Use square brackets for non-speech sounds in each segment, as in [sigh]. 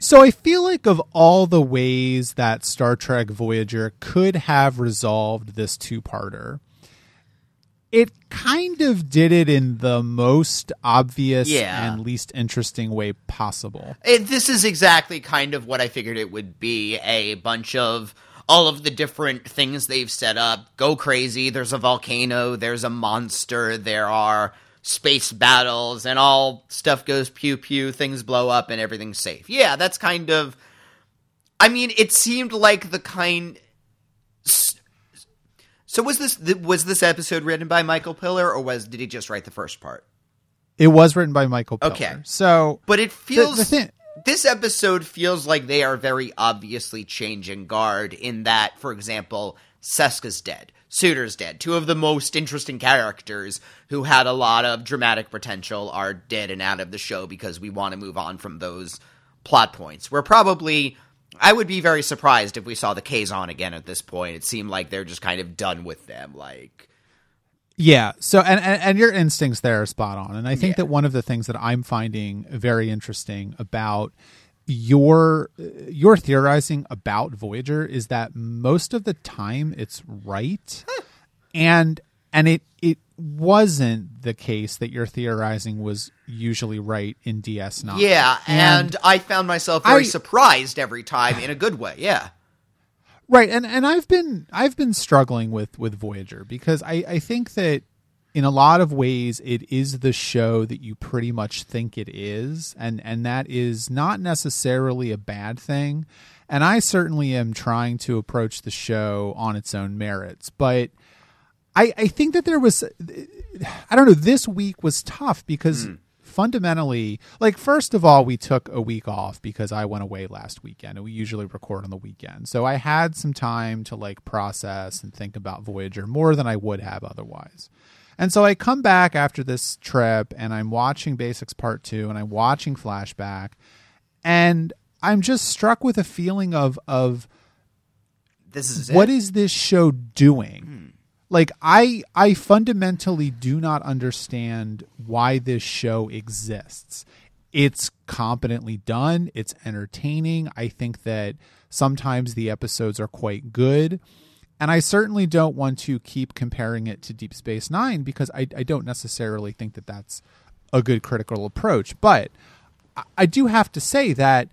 So I feel like of all the ways that Star Trek Voyager could have resolved this two-parter, it kind of did it in the most obvious Yeah. and least interesting way possible. It, this is exactly kind of what I figured it would be a bunch of all of the different things they've set up. Go crazy. There's a volcano, there's a monster, there are space battles, and all stuff goes pew pew, things blow up, and everything's safe. Yeah, that's kind of. I mean, it seemed like the kind. So was this was this episode written by Michael Piller or was did he just write the first part? It was written by Michael Piller. Okay. So But it feels the thing- this episode feels like they are very obviously changing guard in that, for example, Seska's dead. Suder's dead. Two of the most interesting characters who had a lot of dramatic potential are dead and out of the show because we want to move on from those plot points. We're probably I would be very surprised if we saw the Kazon again at this point. It seemed like they're just kind of done with them. Like Yeah. So, and, and, and your instincts there are spot on. And I think Yeah. that one of the things that I'm finding very interesting about your your theorizing about Voyager is that most of the time it's right, and and it it wasn't the case that your theorizing was usually right in DS9. Yeah, and, I found myself very I- surprised every time in a good way. Yeah. Right, and and I've been I've been struggling with with Voyager because I I think that in a lot of ways it is the show that you pretty much think it is and and that is not necessarily a bad thing. And I certainly am trying to approach the show on its own merits but I I think that there was I don't know this week was tough because hmm. fundamentally like first of all we took a week off because I went away last weekend and we usually record on the weekend. So I had some time to like process and think about Voyager more than I would have otherwise and so I come back after this trip and I'm watching Basics Part 2 and I'm watching Flashback and I'm just struck with a feeling of of This is what it. is this show doing? Hmm. Like i i fundamentally do not understand why this show exists. It's competently done. It's entertaining. I think that sometimes the episodes are quite good and i certainly don't want to keep comparing it to deep space nine because i, I don't necessarily think that that's a good critical approach but I, I do have to say that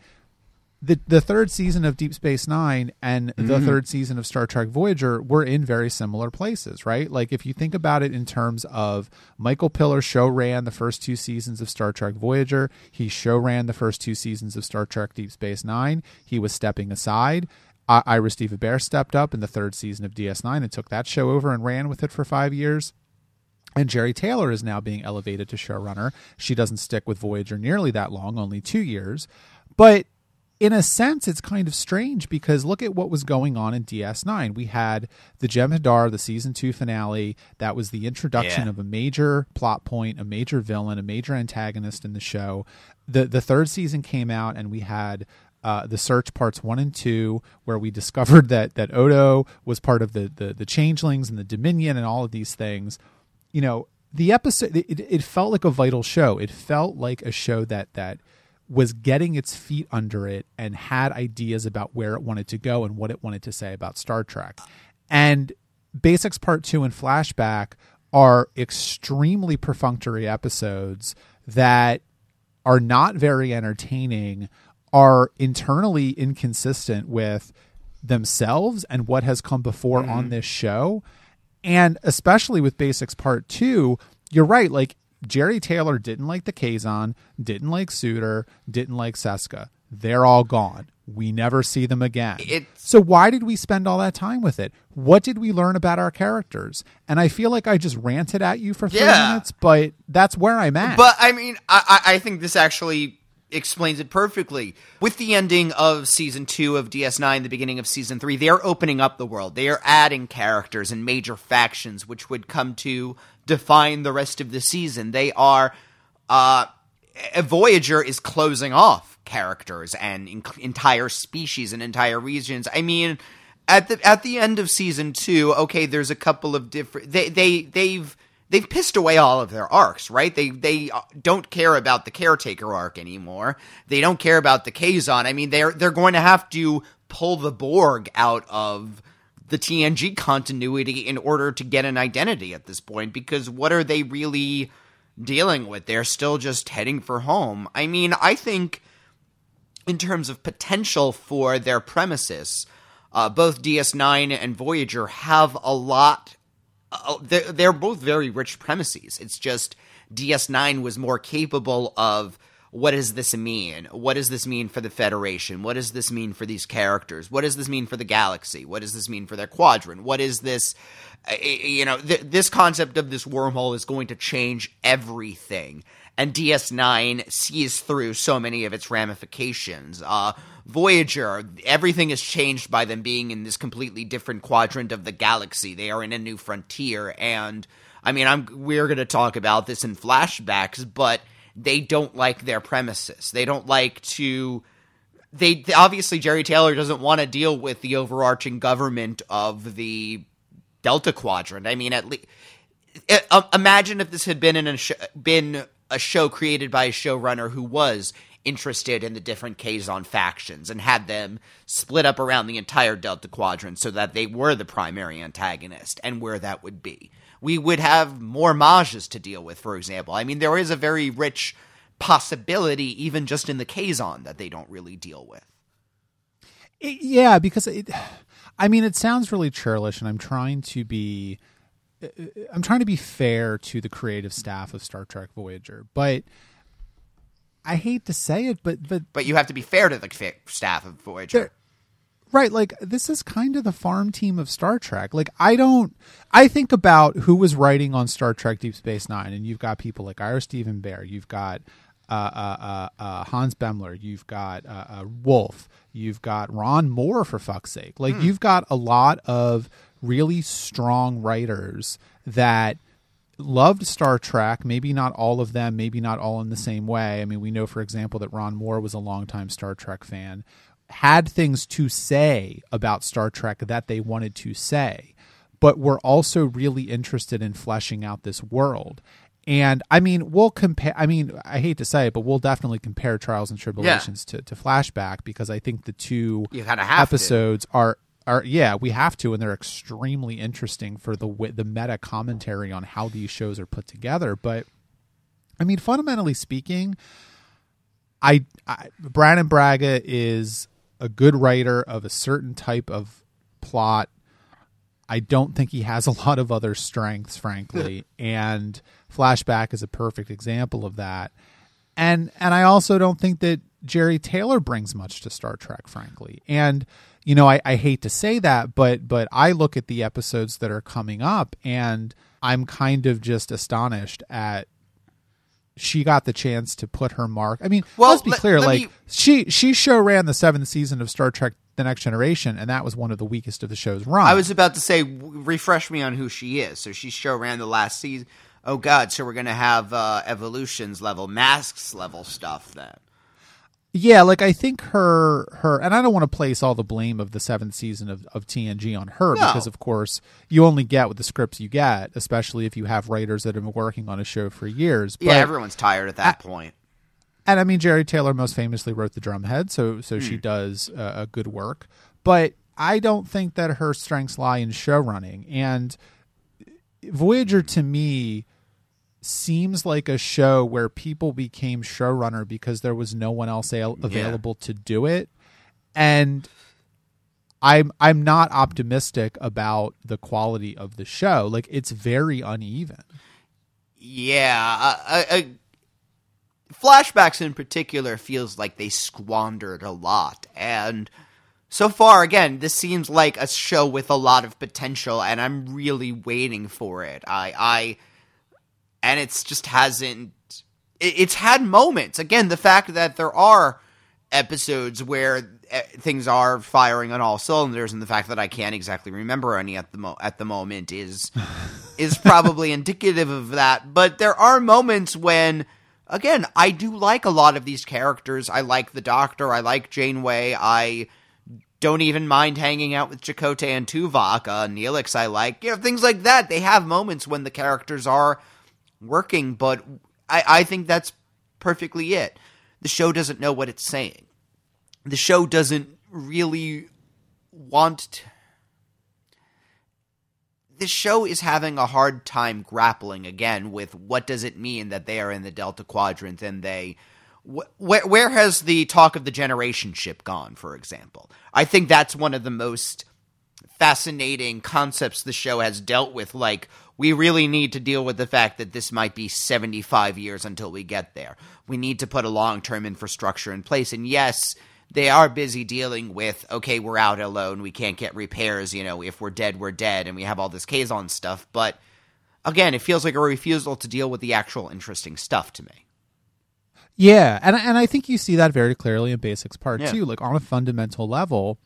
the the third season of Deep Space Nine and the mm-hmm. third season of Star Trek Voyager were in very similar places, right? Like if you think about it in terms of Michael Piller show ran the first two seasons of Star Trek Voyager, he show ran the first two seasons of Star Trek Deep Space Nine. He was stepping aside. I Ira Steven Behr stepped up in the third season of DS9 and took that show over and ran with it for five years. And Jeri Taylor is now being elevated to showrunner. She doesn't stick with Voyager nearly that long, only two years. But in a sense, it's kind of strange because look at what was going on in DS9. We had the Jem'Hadar, the season two finale. That was the introduction Yeah. of a major plot point, a major villain, a major antagonist in the show. the The third season came out, and we had uh, the search parts one and two, where we discovered [laughs] that that Odo was part of the the, the changelings and the Dominion and all of these things. You know, the episode it, it felt like a vital show. It felt like a show that that was getting its feet under it and had ideas about where it wanted to go and what it wanted to say about Star Trek. And Basics Part 2 and Flashback are extremely perfunctory episodes that are not very entertaining, are internally inconsistent with themselves and what has come before on mm-hmm. this show. And especially with Basics Part 2, you're right. Like, Jeri Taylor didn't like the Kazon, didn't like Suder, didn't like Seska. They're all gone. We never see them again. It's- so why did we spend all that time with it? What did we learn about our characters? And I feel like I just ranted at you for three Yeah. minutes, but that's where I'm at. But I mean, I, I I think this actually explains it perfectly. With the ending of season two of DS9, the beginning of season three, they are opening up the world. They are adding characters and major factions, which would come to define the rest of the season. They are, uh, a Voyager is closing off characters and in- entire species and entire regions. I mean, at the at the end of season two, okay, there's a couple of different. They they they've they've pissed away all of their arcs, right? They they uh, don't care about the caretaker arc anymore. They don't care about the Kazon. I mean, they're they're going to have to pull the Borg out of the TNG continuity in order to get an identity at this point because what are they really dealing with? They're still just heading for home. I mean, I think in terms of potential for their premises, uh, both DS9 and Voyager have a lot. Uh, they're, they're both very rich premises. It's just DS9 was more capable of what does this mean? What does this mean for the Federation? What does this mean for these characters? What does this mean for the galaxy? What does this mean for their quadrant? What is this? Uh, you know, th- this concept of this wormhole is going to change everything. And DS9 sees through so many of its ramifications. Uh, Voyager, everything has changed by them being in this completely different quadrant of the galaxy. They are in a new frontier, and I mean, I'm we're going to talk about this in flashbacks, but they don't like their premises. They don't like to. They obviously Jeri Taylor doesn't want to deal with the overarching government of the Delta Quadrant. I mean, at least imagine if this had been in a sh- been a show created by a showrunner who was interested in the different Kazon factions and had them split up around the entire Delta Quadrant so that they were the primary antagonist and where that would be we would have more Majas to deal with, for example. I mean, there is a very rich possibility, even just in the Kazon, that they don't really deal with. It, yeah, because it, [sighs] I mean, it sounds really churlish, and I'm trying to be. I'm trying to be fair to the creative staff of Star Trek Voyager, but I hate to say it, but but but you have to be fair to the staff of Voyager. Right, like this is kind of the farm team of Star Trek. Like I don't I think about who was writing on Star Trek Deep Space 9 and you've got people like Ira Steven Behr, you've got uh, uh, uh, uh Hans Beimler, you've got uh, uh, Wolfe, you've got Ron Moore for fuck's sake. Like hmm. you've got a lot of really strong writers that loved Star Trek, maybe not all of them, maybe not all in the same way. I mean, we know for example that Ron Moore was a longtime Star Trek fan had things to say about Star Trek that they wanted to say, but were also really interested in fleshing out this world. And I mean, we'll compare. I mean, I hate to say it, but we'll definitely compare Trials and Tribulations yeah. to, to Flashback because I think the two episodes to. are are yeah we have to, and they're extremely interesting for the the meta commentary on how these shows are put together. But I mean, fundamentally speaking, I, I Brannon Braga is a good writer of a certain type of plot. I don't think he has a lot of other strengths, frankly, [laughs] and Flashback is a perfect example of that. And and I also don't think that Jeri Taylor brings much to Star Trek, frankly. And you know, I, I hate to say that, but but I look at the episodes that are coming up, and I'm kind of just astonished at she got the chance to put her mark. I mean, well, let's be let, clear. Let like me... she she show ran the seventh season of Star Trek: The Next Generation, and that was one of the weakest of the show's run. I was about to say, refresh me on who she is. So she show ran the last season. Oh God! So we're gonna have uh, evolutions level, masks level stuff then. Yeah, like I think her her and I don't want to place all the blame of the seventh season of, of TNG on her no. because of course you only get what the scripts you get, especially if you have writers that have been working on a show for years. But yeah, everyone's tired at that point. And I mean Jeri Taylor most famously wrote the Drumhead, so so she hmm. does uh, a good work. But I don't think that her strengths lie in show running. And Voyager to me seems like a show where people became showrunner because there was no one else a- available yeah. to do it. And i'm i'm not optimistic about the quality of the show. Like it's very uneven. Yeah uh, flashbacks in particular feels like they squandered a lot. And so far again this seems like a show with a lot of potential and i'm really waiting for it. I i and it's just hasn't. It's had moments. Again, the fact that there are episodes where eh, things are firing on all cylinders, and the fact that I can't exactly remember any at the mo- at the moment is [laughs] is probably indicative of that. But there are moments when, again, I do like a lot of these characters. I like the Doctor. I like Janeway. I don't even mind hanging out with Chakotay and Tuvok. Uh, Neelix, I like. You know, things like that. They have moments when the characters are working, but I, I think that's perfectly it. The show doesn't know what it's saying. The show doesn't really want. To... The show is having a hard time grappling again with what does it mean that they are in the Delta Quadrant and they where where has the talk of the generation ship gone for example i think that's one of the most fascinating concepts the show has dealt with like we really need to deal with the fact that this might be 75 years until we get there. We need to put a long-term infrastructure in place. And yes they are busy dealing with okay we're out alone. We can't get repairs. You know if we're dead we're dead and we have all this kazon stuff. But again it feels like a refusal to deal with the actual interesting stuff to me. Yeah, and and I think you see that very clearly in Basics Part Yeah. Two. Like on a fundamental level,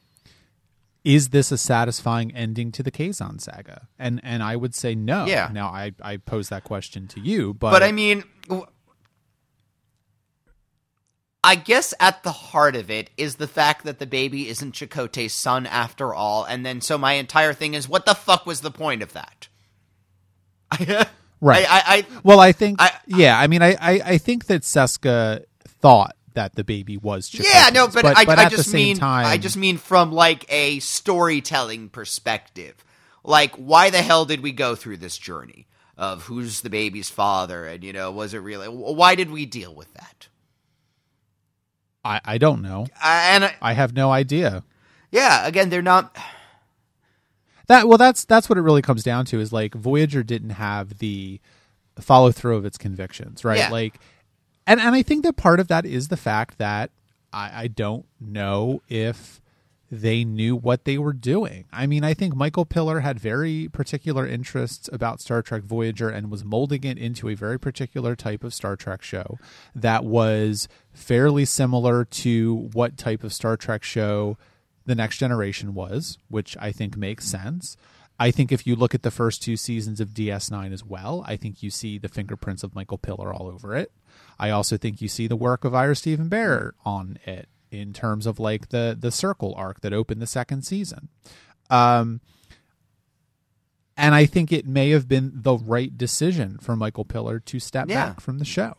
is this a satisfying ending to the Kazon saga? And and I would say no. Yeah. Now I I pose that question to you, but But I mean, I guess at the heart of it is the fact that the baby isn't Chakotay's son after all, and then so my entire thing is, what the fuck was the point of that? [laughs] right. I, I, I well, I think I- yeah. I mean, I, I I think that Seska thought that the baby was Chakotay's, yeah, no, but, I, I just mean, time, I just mean from like a storytelling perspective. Like, why the hell did we go through this journey of who's the baby's father, and you know, was it really? Why did we deal with that? I I don't know. Uh, and uh, I have no idea. yeah, again, they're not. That well, that's that's what it really comes down to. Is like Voyager didn't have the follow through of its convictions, right? Yeah. Like, and and I think that part of that is the fact that I, I don't know if they knew what they were doing. I mean, I think Michael Piller had very particular interests about Star Trek Voyager and was molding it into a very particular type of Star Trek show that was fairly similar to what type of Star Trek show the next generation was, which I think makes sense. I think if you look at the first two seasons of DS9 as well, I think you see the fingerprints of Michael Piller all over it. I also think you see the work of Ira Steven Behr on it in terms of like the the circle arc that opened the second season. Um and I think it may have been the right decision for Michael Piller to step Yeah. back from the show.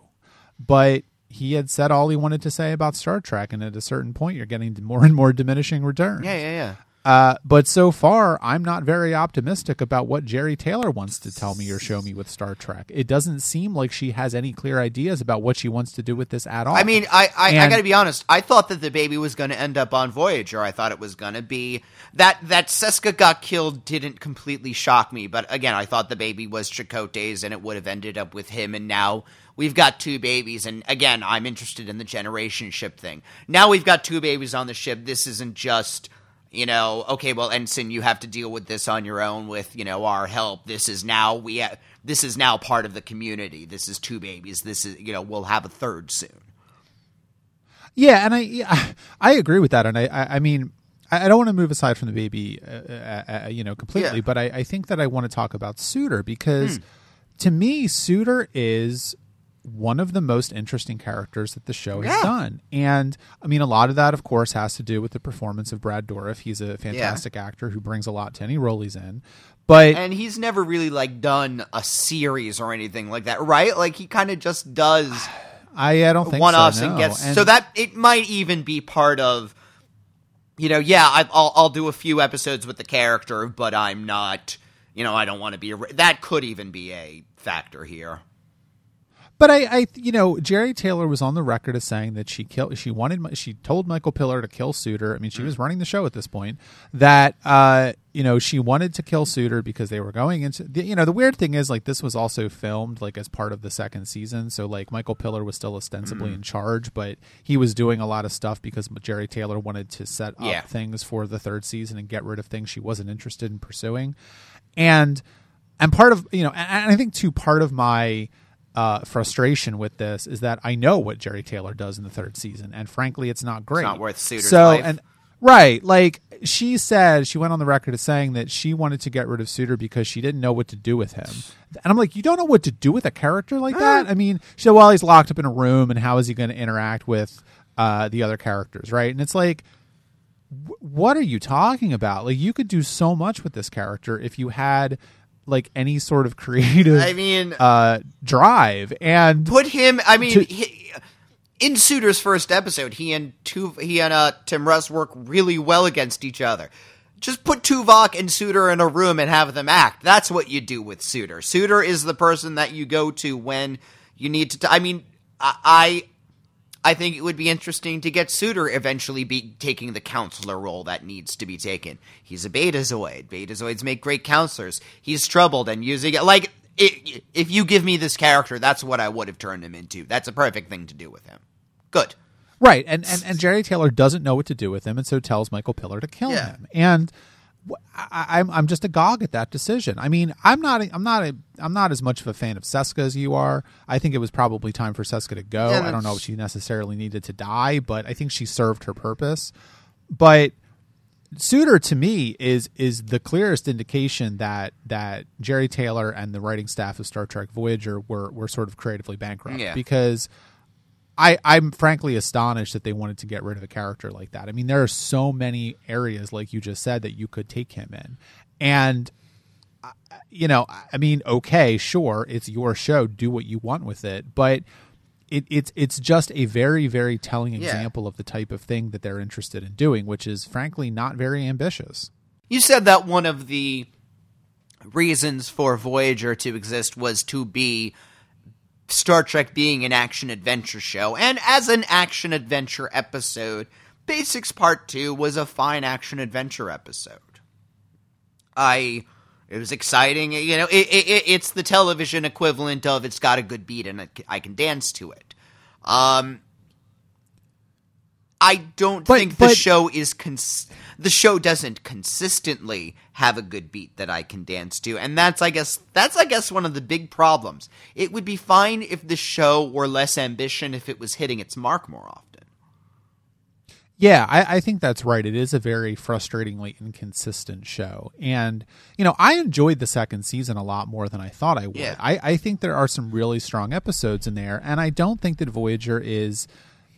But he had said all he wanted to say about Star Trek, and at a certain point, you're getting more and more diminishing returns. Yeah, yeah, yeah. Uh, but so far, I'm not very optimistic about what Jeri Taylor wants to tell me or show me with Star Trek. It doesn't seem like she has any clear ideas about what she wants to do with this at all. I mean, I I, I got to be honest. I thought that the baby was going to end up on Voyager. I thought it was going to be that that Seska got killed didn't completely shock me. But again, I thought the baby was Chakotay's, and it would have ended up with him. And now we've got two babies. And again, I'm interested in the generation ship thing. Now we've got two babies on the ship. This isn't just. You know, okay, well, ensign, you have to deal with this on your own with you know our help. This is now we ha- this is now part of the community. This is two babies. This is you know we'll have a third soon. Yeah, and I yeah, [laughs] I agree with that, and I I, I mean I, don't want to move aside from the baby, uh, uh, uh, you know, completely, Yeah. but I, I think that I want to talk about Suder because to me, Suder is one of the most interesting characters that the show has Yeah. done, and I mean a lot of that, of course, has to do with the performance of Brad Dourif. He's a fantastic actor who brings a lot to any role he's in, but and he's never really like done a series or anything like that, right? Like he kind of just does [sighs] I, I don't think one so, offs no. and gets And- so that it might even be part of. You know, yeah, I, I'll I'll do a few episodes with the character, but I'm not. You know, I don't want to be. A, that could even be a factor here. But I, I, you know, Jeri Taylor was on the record as saying that she killed. She wanted. She told Michael Piller to kill Suder. I mean, she was running the show at this point. That, uh, you know, she wanted to kill Suder because they were going into. The, you know, the weird thing is, like, this was also filmed like as part of the second season. So, like, Michael Piller was still ostensibly in charge, but he was doing a lot of stuff because Jeri Taylor wanted to set up Yeah. things for the third season and get rid of things she wasn't interested in pursuing. And and part of you know, and and I think too part of my uh, frustration with this is that I know what Jeri Taylor does in the third season, and frankly, it's not great. not worth Suder's so, life. and right, like she said, she went on the record as saying that she wanted to get rid of Suder because she didn't know what to do with him. And I'm like, you don't know what to do with a character like that? I mean, she said, well, he's locked up in a room, and how is he going to interact with uh, the other characters, right? And it's like what are you talking about? Like you could do so much with this character if you had like any sort of [laughs] creative I mean, uh drive and put him. I mean, To- he, in Suder's first episode, he and Tu he and uh, Tim Russ work really well against each other. Just put Tuvok and Suder in a room and have them act. That's what you do with Suder. Suder is the person that you go to when you need to. T- I mean, I. I think it would be interesting to get Suder eventually be taking the counselor role that needs to be taken. He's a Betazoid. Betazoids make great counselors. He's troubled and using it like i if you give me this character, that's what I would have turned him into. That's a perfect thing to do with him. Good. Right, and, and and Jeri Taylor doesn't know what to do with him, and so tells Michael Piller to kill Yeah. him. And I, I'm I'm just agog at that decision. I mean, I'm not I'm not a, I'm not as much of a fan of Seska as you are. I think it was probably time for Seska to go. Yeah, I don't know if she necessarily needed to die, but I think she served her purpose. But Suder to me is is the clearest indication that that Jeri Taylor and the writing staff of Star Trek Voyager were were sort of creatively bankrupt Yeah. because I, I'm frankly astonished that they wanted to get rid of a character like that. I mean, there are so many areas, like you just said, that you could take him in. And, you know, I mean, okay, sure, it's your show. Do what you want with it. But it, it's it's just a very, very telling example of the type of thing that they're interested in doing, which is frankly not very ambitious. You said that one of the reasons for Voyager to exist was to be Star Trek being an action adventure show. And as an action adventure episode, Basics Part 2 was a fine action adventure episode. I. It was exciting. You know, it, it, it- it's the television equivalent of it's got a good beat and I can dance to it. Um, I don't But- think the show is cons- the show doesn't consistently have a good beat that I can dance to, and that's I guess that's I guess one of the big problems. It would be fine if the show were less ambition if it was hitting its mark more often. Yeah, I, I think that's right. It is a very frustratingly inconsistent show. And, you know, I enjoyed the second season a lot more than I thought I would. Yeah. I, I think there are some really strong episodes in there. And I don't think that Voyager is.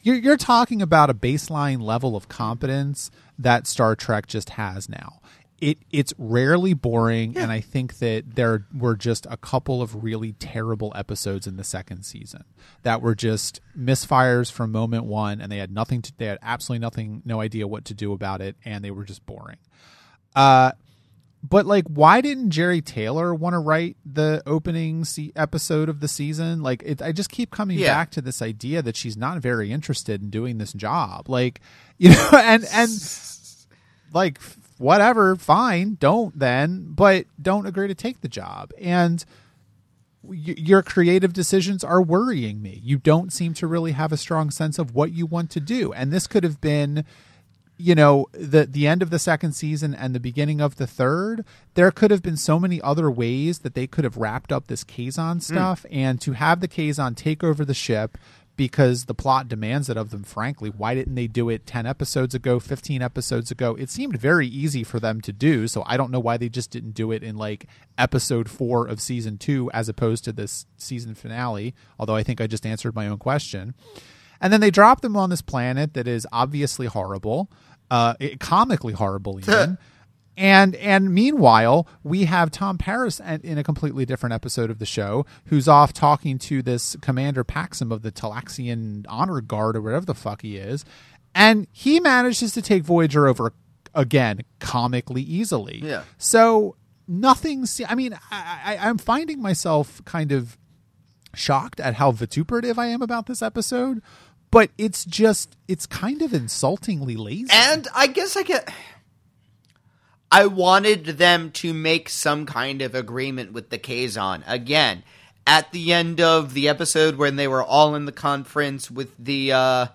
You're, you're talking about a baseline level of competence that Star Trek just has now. It, it's rarely boring, and I think that there were just a couple of really terrible episodes in the second season that were just misfires from moment one, and they had nothing to, they had absolutely nothing, no idea what to do about it, and they were just boring. Uh, but like, why didn't Jeri Taylor want to write the opening se- episode of the season? Like, it, I just keep coming Yeah. back to this idea that she's not very interested in doing this job. Like, [laughs] you know, and and like whatever, fine, don't then, but don't agree to take the job. And y- your creative decisions are worrying me. You don't seem to really have a strong sense of what you want to do. And this could have been you know the the end of the second season and the beginning of the third there could have been so many other ways that they could have wrapped up this Kazon hmm. stuff. And to have the Kazon take over the ship because the plot demands it of them frankly why didn't they do it 10 episodes ago 15 episodes ago? It seemed very easy for them to do. So i don't know why they just didn't do it in like episode 4 of season 2 as opposed to this season finale although i think i just answered my own question. And then they drop them on this planet that is obviously horrible, uh, comically horrible [laughs] even. and and meanwhile, we have Tom Paris in a completely different episode of the show, who's off talking to this Commander Paxim of the Talaxian Honor Guard or whatever the fuck he is, and he manages to take Voyager over again comically easily. Yeah. So nothing. se- I mean, I, I, I'm finding myself kind of shocked at how vituperative I am about this episode, but it's just it's kind of insultingly lazy. And I guess I get. I wanted them to make some kind of agreement with the Kazon. Again, at the end of the episode when they were all in the conference with the uh,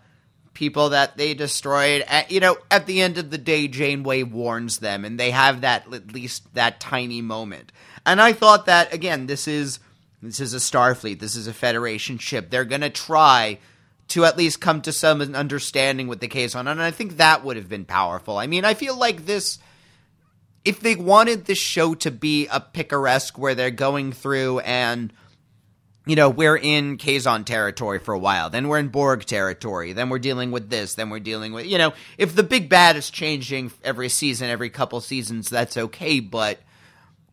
people that they destroyed, at, you know, at the end of the day, Janeway warns them, and they have that at least that tiny moment. And I thought that again, this is this is a Starfleet, this is a Federation ship. They're gonna try to at least come to some understanding with the Kazon, and I think that would have been powerful. I mean, I feel like this if they wanted this show to be a picaresque where they're going through and you know, we're in Kazon territory for a while, then we're in Borg territory, then we're dealing with this, then we're dealing with, you know, if the big bad is changing every season, every couple seasons, that's okay, but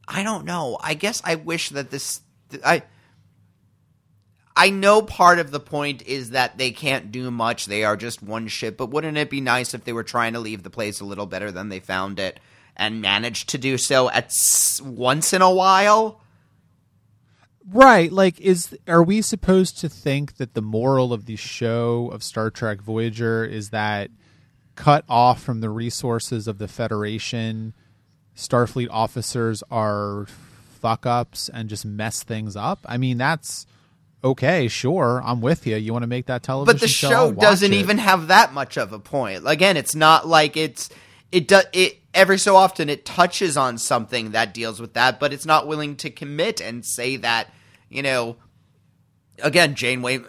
I don't know. I guess I wish that this, I, I know part of the point is that they can't do much. They are just one ship, but wouldn't it be nice if they were trying to leave the place a little better than they found it and managed to do so at s- once in a while? Right. Like, is are we supposed to think that the moral of the show of Star Trek Voyager is that cut off from the resources of the Federation, Starfleet officers are fuck ups and just mess things up? I mean, that's okay. Sure, I'm with you. You want to make that television, show? But the show? show doesn't it. even have that much of a point. Again, it's not like it's it does it every so often it touches on something that deals with that, but it's not willing to commit and say that you know. Again, Janeway.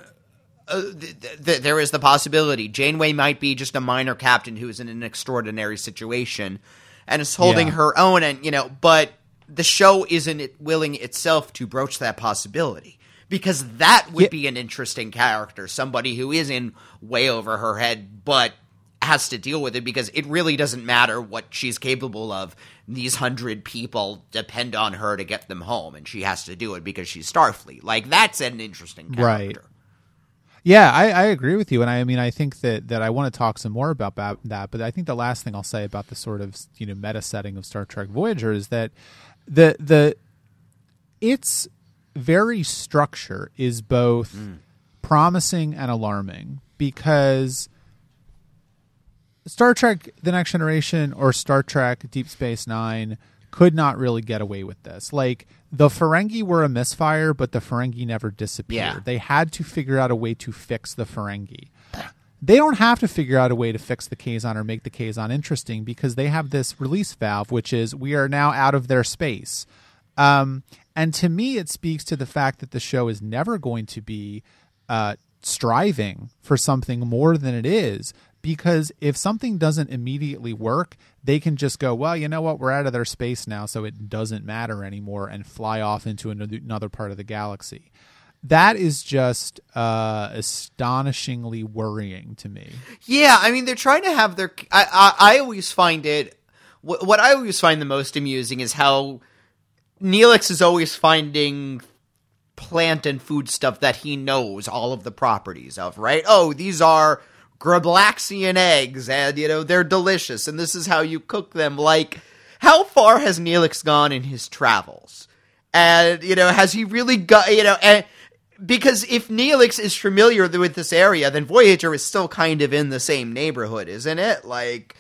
Uh, th- th- there is the possibility Janeway might be just a minor captain who is in an extraordinary situation and is holding Yeah. her own, and you know, but the show isn't willing itself to broach that possibility because that would Yeah. be an interesting character, somebody who is in way over her head, but has to deal with it because it really doesn't matter what she's capable of. These hundred people depend on her to get them home, and she has to do it because she's Starfleet. Like that's an interesting character. Right. Yeah, I, I agree with you, and I, I mean, I think that, that I want to talk some more about ba- that. But I think the last thing I'll say about the sort of you know meta setting of Star Trek Voyager is that the the its very structure is both mm. promising and alarming because Star Trek: The Next Generation or Star Trek: Deep Space Nine could not really get away with this. Like the Ferengi were a misfire, but the Ferengi never disappeared. Yeah. They had to figure out a way to fix the Ferengi. They don't have to figure out a way to fix the Kazon or make the Kazon interesting because they have this release valve, which is we are now out of their space. Um, and to me, it speaks to the fact that the show is never going to be uh, striving for something more than it is. Because if something doesn't immediately work, they can just go, well, you know what? We're out of their space now, so it doesn't matter anymore and fly off into another, part of the galaxy. That is just uh, astonishingly worrying to me. Yeah, I mean they're trying to have their. I I, I always find it. What I always find the most amusing is how Neelix is always finding plant and food stuff that he knows all of the properties of. Right? Oh, these are Grablaxian eggs, and you know they're delicious, and this is how you cook them. Like, how far has Neelix gone in his travels? And you know, has he really got you know and because if Neelix is familiar with this area, then Voyager is still kind of in the same neighborhood, isn't it? Like,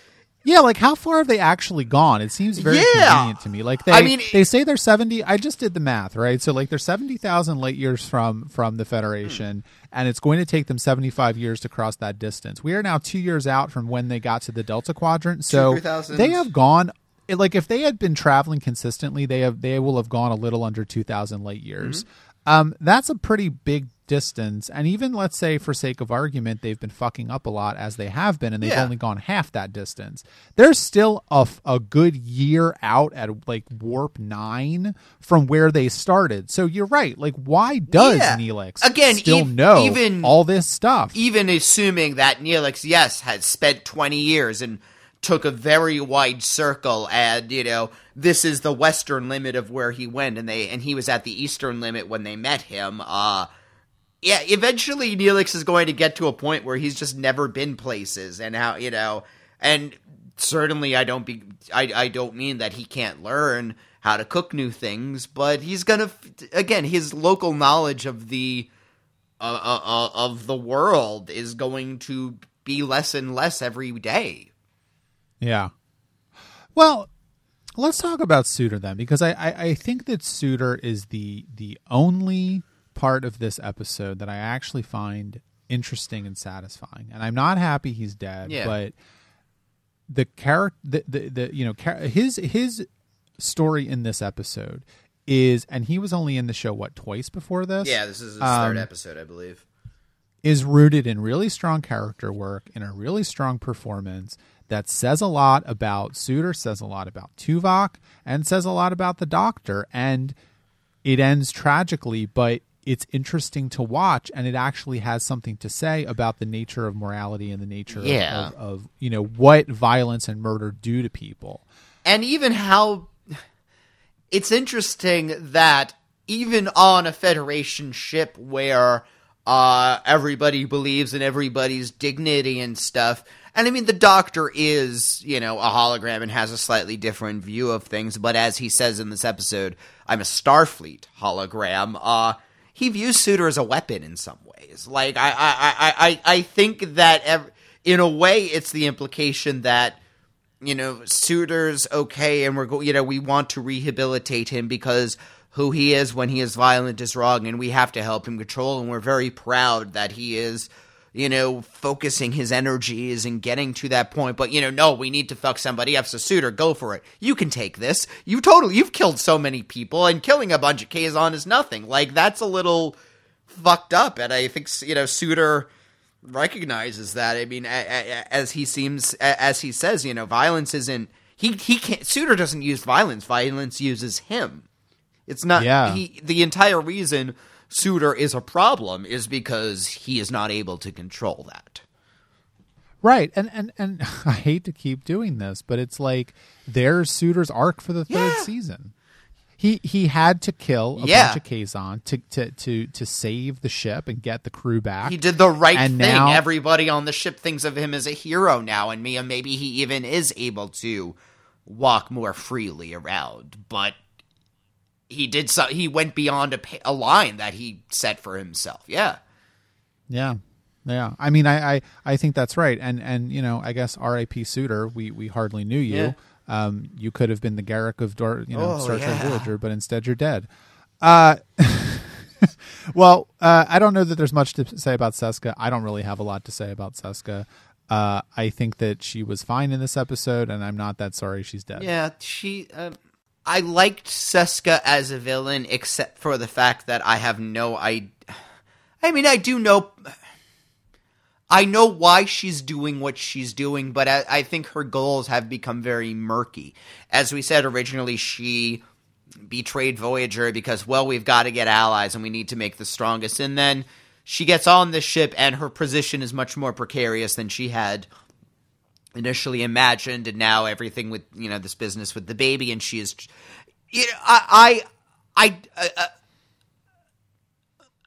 Yeah, like how far have they actually gone? It seems very Yeah. convenient to me. Like they, I mean- they say they're seventy. I just did the math, right? So like they're seventy thousand light years from from the Federation, and it's going to take them seventy five years to cross that distance. We are now two years out from when they got to the Delta Quadrant, so 3,000. they have gone. it- Like if they had been traveling consistently, they have they will have gone a little under two thousand light years. Mm-hmm. Um, that's a pretty big distance, and even let's say for sake of argument, they've been fucking up a lot as they have been, and they've Yeah. only gone half that distance. There's still a, f- a good year out at like warp nine from where they started. So you're right. Like, why does Yeah. Neelix Again, still ev- know even- all this stuff? even assuming that Neelix, yes, had spent 20 years and took a very wide circle and, you know, this is the western limit of where he went and they and he was at the eastern limit when they met him. Uh yeah, eventually Neelix is going to get to a point where he's just never been places and how, you know, and certainly I don't be I I don't mean that he can't learn how to cook new things, but he's to again, his local knowledge of the uh, uh, uh, of the world is going to be less and less every day. Yeah. Well, let's talk about Suder then, because I, I, I think that Suder is the the only part of this episode that I actually find interesting and satisfying. And I'm not happy he's dead, Yeah. but the character, the, the, the you know char- his his story in this episode is, and he was only in the show what twice before this. Yeah, this is his Um, episode, I believe. is rooted in really strong character work in a really strong performance that says a lot about Suder, says a lot about Tuvok, and says a lot about the Doctor. And it ends tragically, but it's interesting to watch and it actually has something to say about the nature of morality and the nature of- Yeah. of, of you know what violence and murder do to people and even how it's interesting that even on a federation ship where uh everybody believes in everybody's dignity and stuff and i mean the doctor is you know a hologram and has a slightly different view of things but as he says in this episode i'm a starfleet hologram uh he views Suder as a weapon in some ways like i i i i, think that ev- in a way it's the implication that you know, Suder's okay, and we're go- you know we want to rehabilitate him because who he is when he is violent is wrong, and we have to help him control. And we're very proud that he is, you know, focusing his energies and getting to that point. But you know, no, we need to fuck somebody up. So Suder, go for it. You can take this. You totally, you've killed so many people, and killing a bunch of Kazon is nothing. Like that's a little fucked up, and I think you know Suder recognizes that. I mean, a, a, as he seems, a, as he says, you know, violence isn't. He he can't. Suder doesn't use violence. Violence uses him. It's not. Yeah. He the entire reason Suder is a problem is because he is not able to control that. right and and and [laughs] i hate to keep doing this but it's like there's Suder's arc for the third Yeah. season he he had to kill a Yeah. bunch of Kazon to, to to to save the ship and get the crew back He did the right And thing. now- Everybody on the ship thinks of him as a hero now, and Mia maybe he even is able to walk more freely around. But he did so. He went beyond a, a line that he set for himself. Yeah. Yeah. Yeah. I mean I, I, I think that's right. And and you know, I guess RAP Suder, we, we hardly knew you. Yeah. Um you could have been the Garak of Dor you know, Oh, Star Trek yeah. Voyager, but instead you're dead. Uh [laughs] well, uh, I don't know that there's much to say about Seska. I don't really have a lot to say about Seska. Uh, I think that she was fine in this episode, and I'm not that sorry she's dead. Yeah, she. Um, I liked Seska as a villain, except for the fact that I have no I. I mean, I do know. I know why she's doing what she's doing, but I, I think her goals have become very murky. As we said originally, she betrayed Voyager because, well, we've got to get allies and we need to make the strongest. And then she gets on the ship, and her position is much more precarious than she had initially imagined, and now everything with you know this business with the baby, and she is, you know, I, I, I. Uh, uh,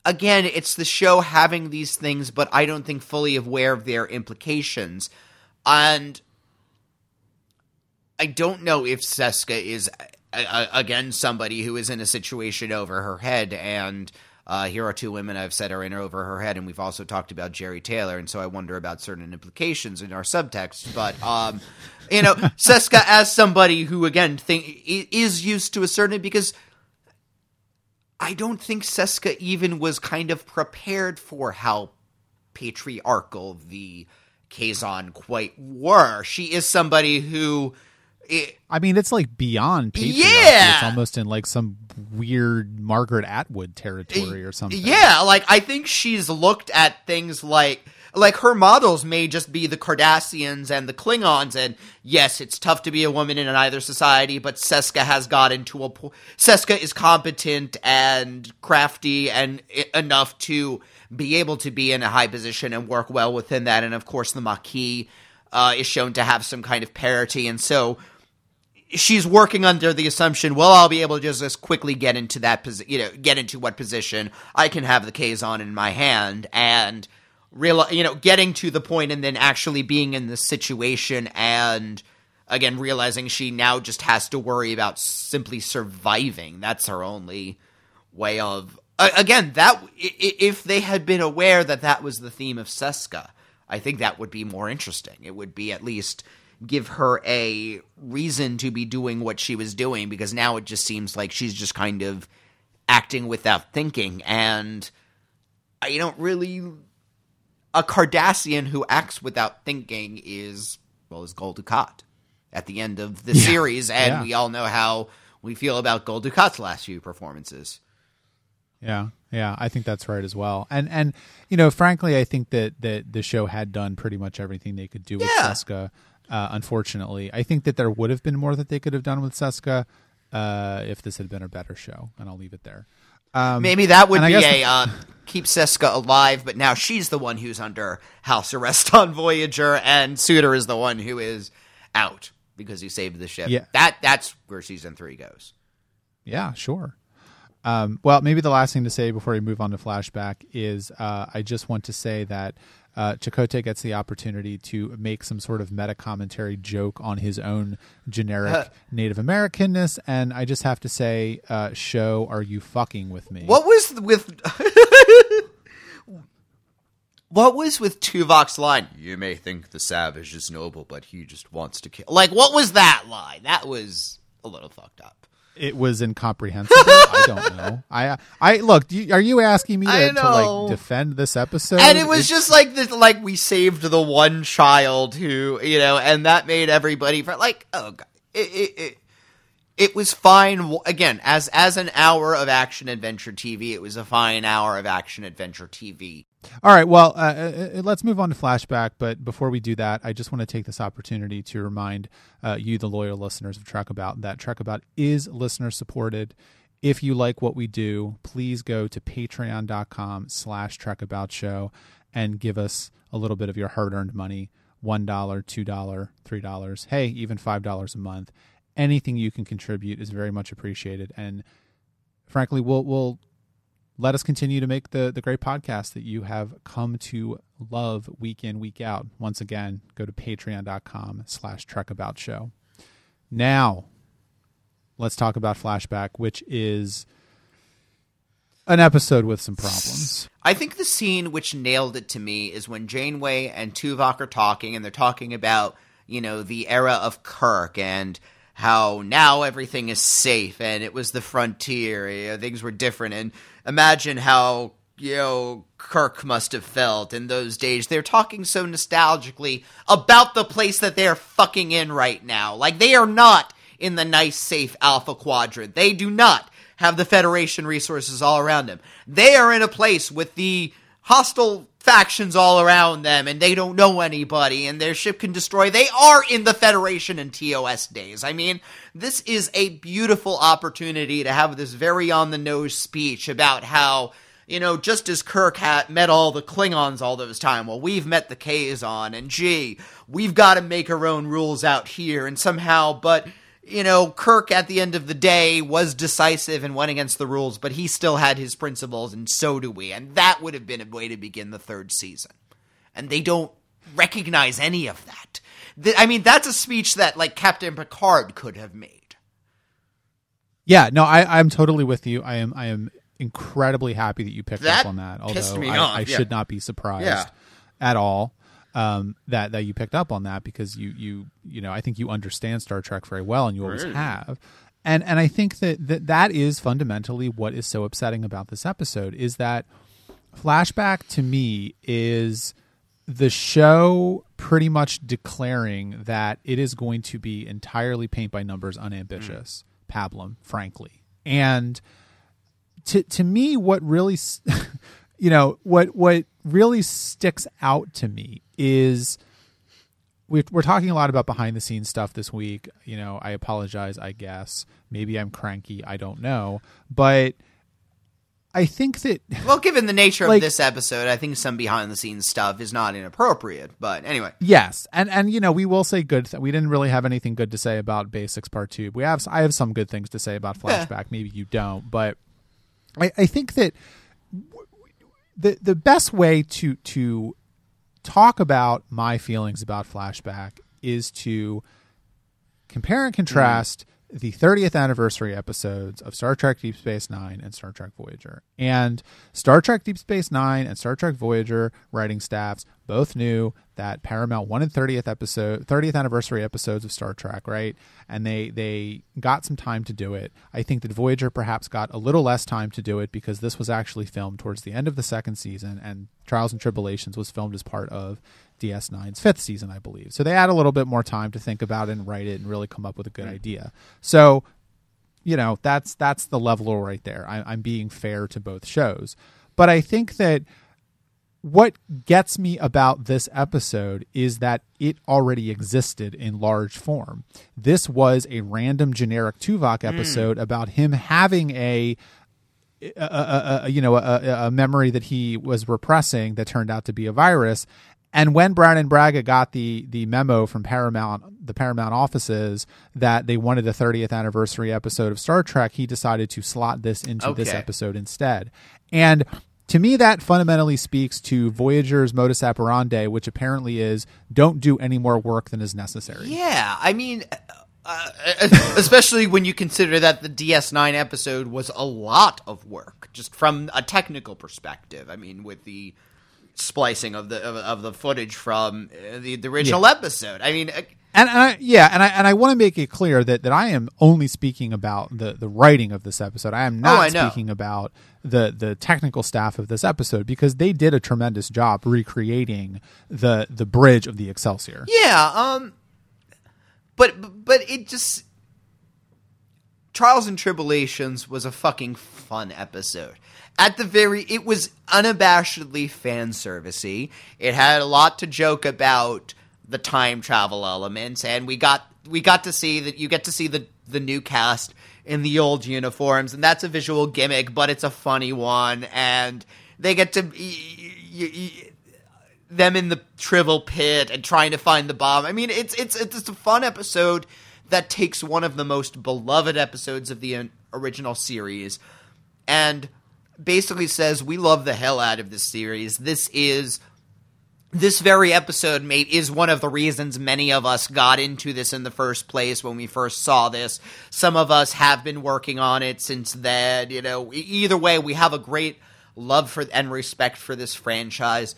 Again, it's the show having these things, but I don't think fully aware of their implications. And I don't know if Seska is, uh, uh, again, somebody who is in a situation over her head. And uh, here are two women I've said are in over her head. And we've also talked about Jeri Taylor. And so I wonder about certain implications in our subtext. But, um, you know, [laughs] Seska as somebody who, again, think, is used to a certain, because I don't think Seska even was kind of prepared for how patriarchal the Kazon quite were. She is somebody who. I I mean, it's like beyond patriarchy. Yeah. It's almost in like some weird Margaret Atwood territory or something. Yeah, like I think she's looked at things like like her models may just be the Cardassians and the Klingons and yes, it's tough to be a woman in either society, but Seska has gotten to a po- Seska is competent and crafty and i- enough to be able to be in a high position and work well within that and of course the Maquis uh, is shown to have some kind of parity and so she's working under the assumption, well, I'll be able to just as quickly get into that position, you know, get into what position I can have the Kazon in my hand and real, you know, getting to the point and then actually being in the situation and again realizing she now just has to worry about simply surviving. That's her only way of again that if they had been aware that that was the theme of Seska, I think that would be more interesting. It would be at least give her a reason to be doing what she was doing because now it just seems like she's just kind of acting without thinking and I don't really a Cardassian who acts without thinking is well is Gul Dukat at the end of the series and Yeah. we all know how we feel about Gul Dukat's last few performances. Yeah, yeah, I think that's right as well. And and you know, frankly, I think that that the show had done pretty much everything they could do with Yeah. Seska. Uh, unfortunately, I think that there would have been more that they could have done with Seska uh, if this had been a better show. And I'll leave it there. Um, Maybe that would be a the- uh, keep Seska alive, but now she's the one who's under house arrest [laughs] on Voyager, and Suder is the one who is out because he saved the ship. Yeah. That that's where season three goes. Yeah, sure. Um, well, maybe the last thing to say before we move on to flashback is uh, I just want to say that uh, Chakotay gets the opportunity to make some sort of meta commentary joke on his own generic Native Americanness, and I just have to say, uh, "Show, are you fucking with me?" What was with [laughs] What was with Tuvok's line? You may think the savage is noble, but he just wants to kill. Like, what was that line? That was a little fucked up. It was incomprehensible. I don't know. I I look. do you- Are you asking me to, to like defend this episode? and it was It's- just like this, like we saved the one child who, you know, and that made everybody fr- like, oh god, it, it, it, it was fine. Again, as as an hour of action adventure TV, it was a fine hour of action adventure TV. All right. Well, uh, uh, let's move on to flashback. But before we do that, I just want to take this opportunity to remind uh, you, the loyal listeners of Trek About, that Trek About is listener supported. If you like what we do, please go to patreon.com slash Trek About show and give us a little bit of your hard earned money $1, $2, $3, hey, even $5 a month. Anything you can contribute is very much appreciated. And frankly, we'll, we'll let us continue to make the the great podcast that you have come to love week in week out. Once again go to patreon.com slash trekabout show now let's talk about flashback which is an episode with some problems. I think the scene which nailed it to me is when Janeway and Tuvok are talking, and they're talking about you know the era of Kirk and how now everything is safe, and it was the frontier, you know, things were different, and imagine how you know Kirk must have felt in those days. They're talking so nostalgically about the place that they're fucking in right now, like they are not in the nice, safe Alpha Quadrant. They do not have the Federation resources all around them. They are in a place with the hostile factions all around them and they don't know anybody and their ship can destroy. They are in the Federation and TOS days. I mean, this is a beautiful opportunity to have this very on the nose speech about how you know, just as Kirk had met all the Klingons all those time, well, we've met the Kazon, and gee, we've got to make our own rules out here, and somehow, but you know, Kirk at the end of the day was decisive and went against the rules, but he still had his principles, and so do we. And that would have been a way to begin the third season. And they don't recognize any of that. Th- I mean, that's a speech that, like, Captain Picard could have made. yeah no i i'm totally with you i am i am incredibly happy that you picked That up on that although I, I yeah. should not be surprised Yeah. at all um, that that you picked up on that because you you you know I think you understand Star Trek very well and you always Right. have, and and I think that, that that is fundamentally what is so upsetting about this episode is that flashback to me is the show pretty much declaring that it is going to be entirely paint by numbers unambitious pablum frankly. And to to me what really s- [laughs] you know what what really sticks out to me is we we're talking a lot about behind the scenes stuff this week you know i apologize i guess maybe i'm cranky i don't know but i think that [laughs] Well, given the nature of this episode, I think some behind the scenes stuff is not inappropriate. But anyway, Yes, and and you know we will say good. Th- we didn't really have anything good to say about Basics Part Two. We have I have some good things to say about eh. Flashback. Maybe you don't, but I, I think that w- the the best way to to talk about my feelings about Flashback is to compare and contrast the 30th anniversary episodes of Star Trek Deep Space Nine and Star Trek Voyager. And Star Trek Deep Space Nine and Star Trek Voyager writing staffs both knew that Paramount wanted 30th episode 30th anniversary episodes of Star Trek, right? And they they got some time to do it. I think that Voyager perhaps got a little less time to do it because this was actually filmed towards the end of the second season and Trials and Tribulations was filmed as part of DS9's fifth season, I believe. So they had a little bit more time to think about it and write it and really come up with a good idea. So, you know, that's that's the level right there. I, I'm being fair to both shows, but I think that what gets me about this episode is that it already existed in large form. This was a random generic Tuvok hmm. episode about him having a a, a, a you know a, a memory that he was repressing that turned out to be a virus. And when Brannon Braga got the the memo from Paramount, the Paramount offices that they wanted the 30th anniversary episode of Star Trek, he decided to slot this into this episode instead. And to me, that fundamentally speaks to Voyager's modus operandi, which apparently is don't do any more work than is necessary. Yeah, I mean, uh, [laughs] especially when you consider that the DS9 episode was a lot of work, just from a technical perspective. I mean, with the splicing of the of, of the footage from uh, the, the original episode. I mean, uh, And, and I, yeah, and I and I want to make it clear that, that I am only speaking about the, the writing of this episode. I am Oh, not I know. speaking about the the technical staff of this episode because they did a tremendous job recreating the the bridge of the Excelsior. yeah, um, but but it just Trials and Tribulations was a fucking fun episode. At the very, it was unabashedly fan servicey. It had a lot to joke about the time travel elements, and we got we got to see that you get to see the the new cast in the old uniforms, and that's a visual gimmick, but it's a funny one, and they get to. y- y- y- them in the trivial pit and trying to find the bomb. I mean, it's it's it's a fun episode that takes one of the most beloved episodes of the uh, original series and basically says we love the hell out of this series. This is this very episode mate is one of the reasons many of us got into this in the first place when we first saw this. Some of us have been working on it since then you know. Either way we have a great love for and respect for this franchise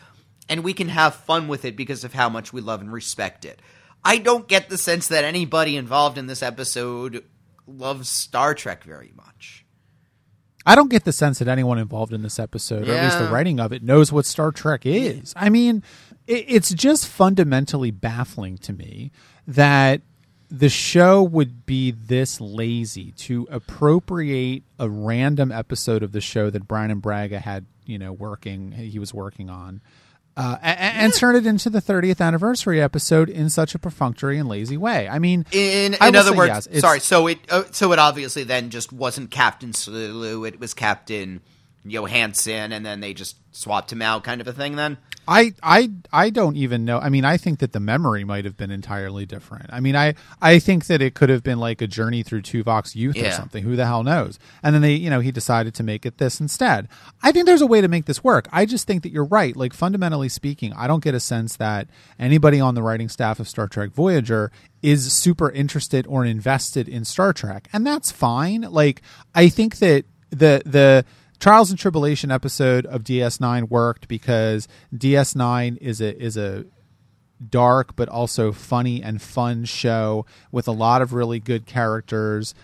and we can have fun with it because of how much we love and respect it. I don't get the sense that anybody involved in this episode loves star trek very much I don't get the sense that anyone involved in this episode, or at least the writing of it, knows what Star Trek is. I mean, it, it's just fundamentally baffling to me that the show would be this lazy to appropriate a random episode of the show that Brannon Braga had, you know, working he was working on. Uh, a- a- and turn it into the 30th anniversary episode in such a perfunctory and lazy way. I mean, In, I in other words, yes, sorry. So it uh, so it obviously then just wasn't Captain Sulu. It was Captain Johansson, and then they just swapped him out, kind of a thing. Then I I I don't even know. I mean, I think that the memory might have been entirely different. I mean, I I think that it could have been like a journey through Tuvok's youth or something. Who the hell knows? And then they, you know, he decided to make it this instead. I think there's a way to make this work. I just think that you're right. Like fundamentally speaking, I don't get a sense that anybody on the writing staff of Star Trek Voyager is super interested or invested in Star Trek, and that's fine. Like I think that the the Trials and Tribulation episode of DS9 worked because DS9 is a is a dark but also funny and fun show with a lot of really good characters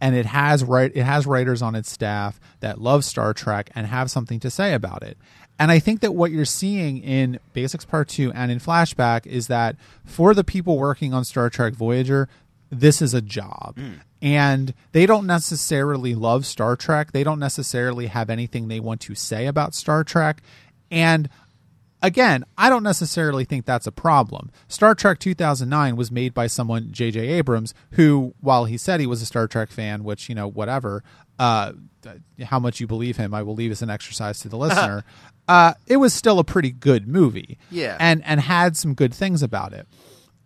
and it has right it has writers on its staff that love Star Trek and have something to say about it. And I think that what you're seeing in Basics Part 2 and in Flashback is that for the people working on Star Trek Voyager, this is a job. Mm. And they don't necessarily love Star Trek. They don't necessarily have anything they want to say about Star Trek. And again, I don't necessarily think that's a problem. Star Trek 2009 was made by someone, J.J. Abrams, who, while he said he was a Star Trek fan, which, you know, whatever, uh, how much you believe him, I will leave as an exercise to the [laughs] listener. uh, it was still a pretty good movie. Yeah. And, and had some good things about it.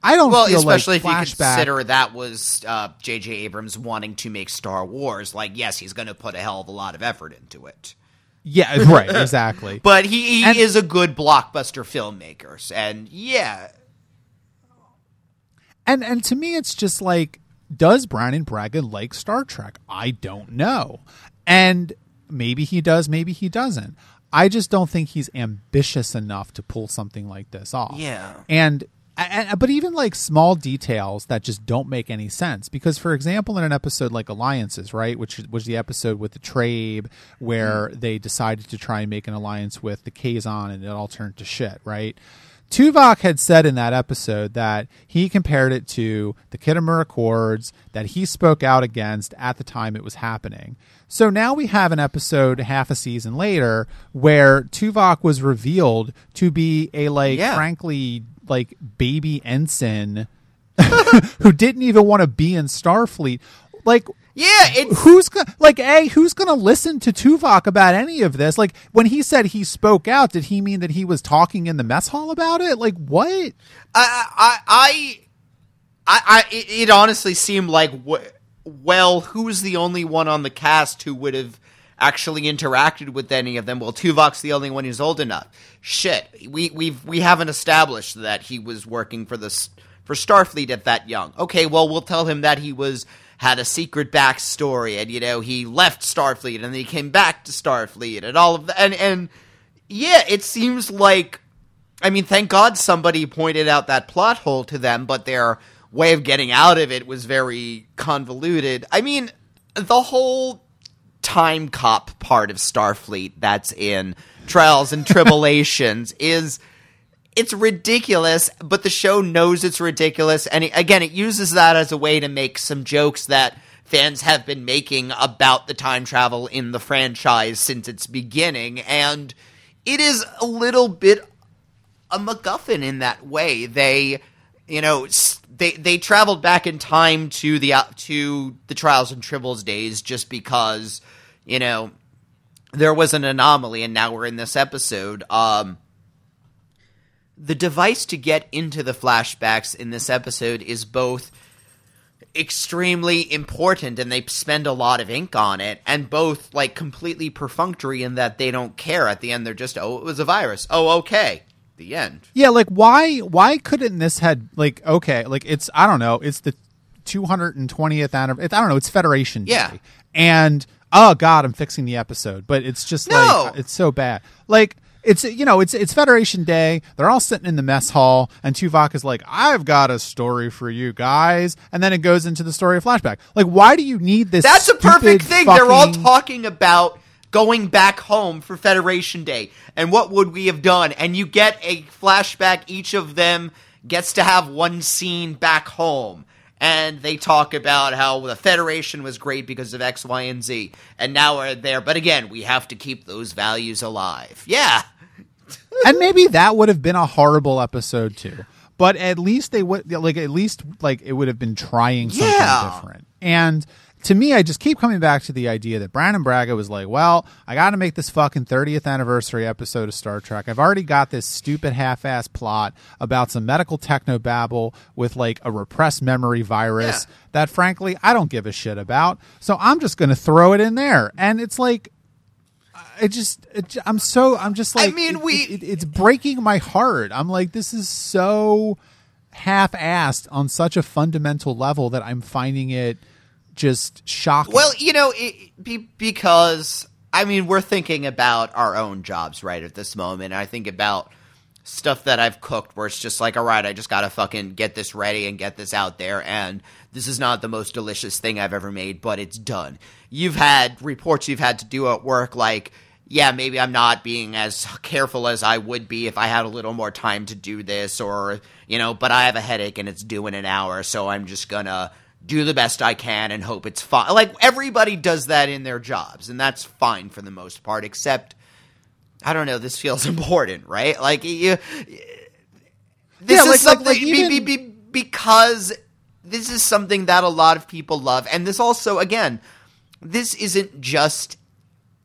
I don't well, feel especially like if you consider that was uh, J.J. Abrams wanting to make Star Wars. Like, yes, he's going to put a hell of a lot of effort into it, yeah, [laughs] right, exactly. [laughs] but he, he And- is a good blockbuster filmmaker, and yeah, And and to me, it's just like, does Brannon Braga like Star Trek? I don't know. And maybe he does, maybe he doesn't. I just don't think he's ambitious enough to pull something like this off. Yeah. And, and but even like small details that just don't make any sense because for example in an episode like alliances right which was the episode with the trabe where mm-hmm. they decided to try and make an alliance with the kazon and it all turned to shit right Tuvok had said in that episode that he compared it to the Khitomer Accords that he spoke out against at the time it was happening. So now we have an episode half a season later where Tuvok was revealed to be a like Yeah. frankly like baby ensign [laughs] who didn't even want to be in Starfleet. Like Yeah, it's who's gonna like a who's gonna listen to Tuvok about any of this? Like when he said he spoke out, did he mean that he was talking in the mess hall about it? Like what? I I I I, I it, it honestly seemed like w- well, who's the only one on the cast who would have actually interacted with any of them? Well, Tuvok's the only one who's old enough. Shit, we we've we haven't established that he was working for this for Starfleet at that young. Okay, well we'll tell him that he was had a secret backstory and you know he left Starfleet and then he came back to Starfleet and all of that and and yeah, it seems like I mean, thank God somebody pointed out that plot hole to them, but their way of getting out of it was very convoluted. I mean, the whole time cop part of Starfleet that's in Trials and Tribulations [laughs] is it's ridiculous, but the show knows it's ridiculous. And it, again, it uses that as a way to make some jokes that fans have been making about the time travel in the franchise since its beginning. And it is a little bit a MacGuffin in that way. They, you know, they they traveled back in time to the uh, to the Trials and Tribbles days just because, you know, there was an anomaly, and now we're in this episode. Um, the device to get into the flashbacks in this episode is both extremely important and they spend a lot of ink on it and both like completely perfunctory in that they don't care at the end they're just oh it was a virus oh okay the end Yeah, like why why couldn't this had like okay, like it's I don't know, it's the 220th anniversary. I don't know, it's Federation Day. Yeah. And oh god, I'm fixing the episode, but it's just No. like it's so bad. Like it's you know it's it's Federation Day. They're all sitting in the mess hall, and Tuvok is like, "I've got a story for you guys," and then it goes into the story of flashback. Like, why do you need this? That's a perfect thing. They're all talking about going back home for Federation Day and what would we have done. And you get a flashback. Each of them gets to have one scene back home. And they talk about how the Federation was great because of X, Y, and Z. And now we're there. But again, we have to keep those values alive. Yeah. and maybe that would have been a horrible episode too. But at least they would like at least like it would have been trying something Yeah. different. And to me, I just keep coming back to the idea that Brannon Braga was like, "Well, I got to make this fucking 30th anniversary episode of Star Trek. I've already got this stupid half-ass plot about some medical techno babble with like a repressed memory virus Yeah. that, frankly, I don't give a shit about. So I'm just going to throw it in there." And it's like, I just, it, I'm so, I'm just like, i mean, it- we- it- it's breaking my heart. I'm like, this is so half-assed on such a fundamental level that I'm finding it just shocking. Well, you know, it, be, because I mean, we're thinking about our own jobs right at this moment. I think about stuff that I've cooked where it's just like, all right, I just gotta fucking get this ready and get this out there, and this is not the most delicious thing I've ever made, but it's done. You've had reports you've had to do at work, like. Yeah, maybe I'm not being as careful as I would be if I had a little more time to do this, or, you know, but I have a headache and it's due in an hour, so I'm just gonna do the best I can and hope it's fine. Like everybody does that in their jobs, and that's fine for the most part. Except, I don't know. This feels [laughs] important, right? Like you, this Yeah, is like- like- something like be- even- be- be- because this is something that a lot of people love, and this also, again, this isn't just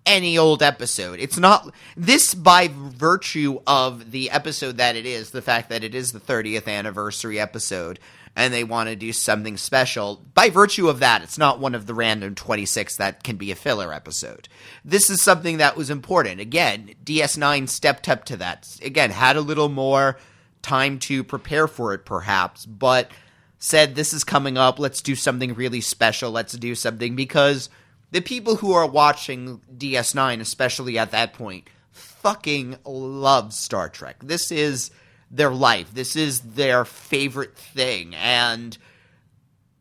any old episode. It's not this by virtue of the episode that it is, the fact that it is the 30th anniversary episode and they want to do something special. By virtue of that, it's not one of the random 26 that can be a filler episode. This is something that was important. Again, DS9 stepped up to that. Again, had a little more time to prepare for it perhaps, but said this is coming up, let's do something really special. Let's do something because the people who are watching DS9, especially at that point, fucking love Star Trek. This is their life. This is their favorite thing, and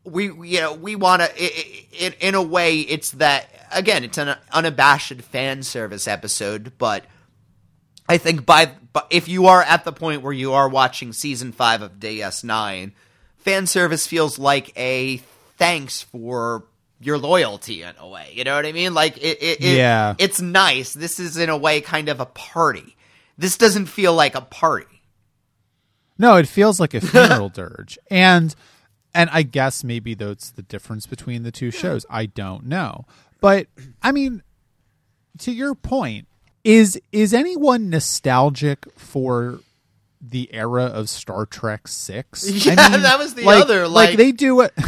we, you know, we want to. In, in a way, it's that again. It's an unabashed fan service episode, but I think by, if you are at the point where you are watching season five of DS9, fan service feels like a thanks for your loyalty in a way. You know what I mean? Like it, it, it Yeah. it's nice. This is in a way kind of a party. This doesn't feel like a party. No, it feels like a [laughs] funeral dirge. And and I guess maybe that's the difference between the two shows. I don't know. But I mean, to your point, is is anyone nostalgic for the era of Star Trek Six? [laughs] Yeah, that was the other, like- they do it. [laughs]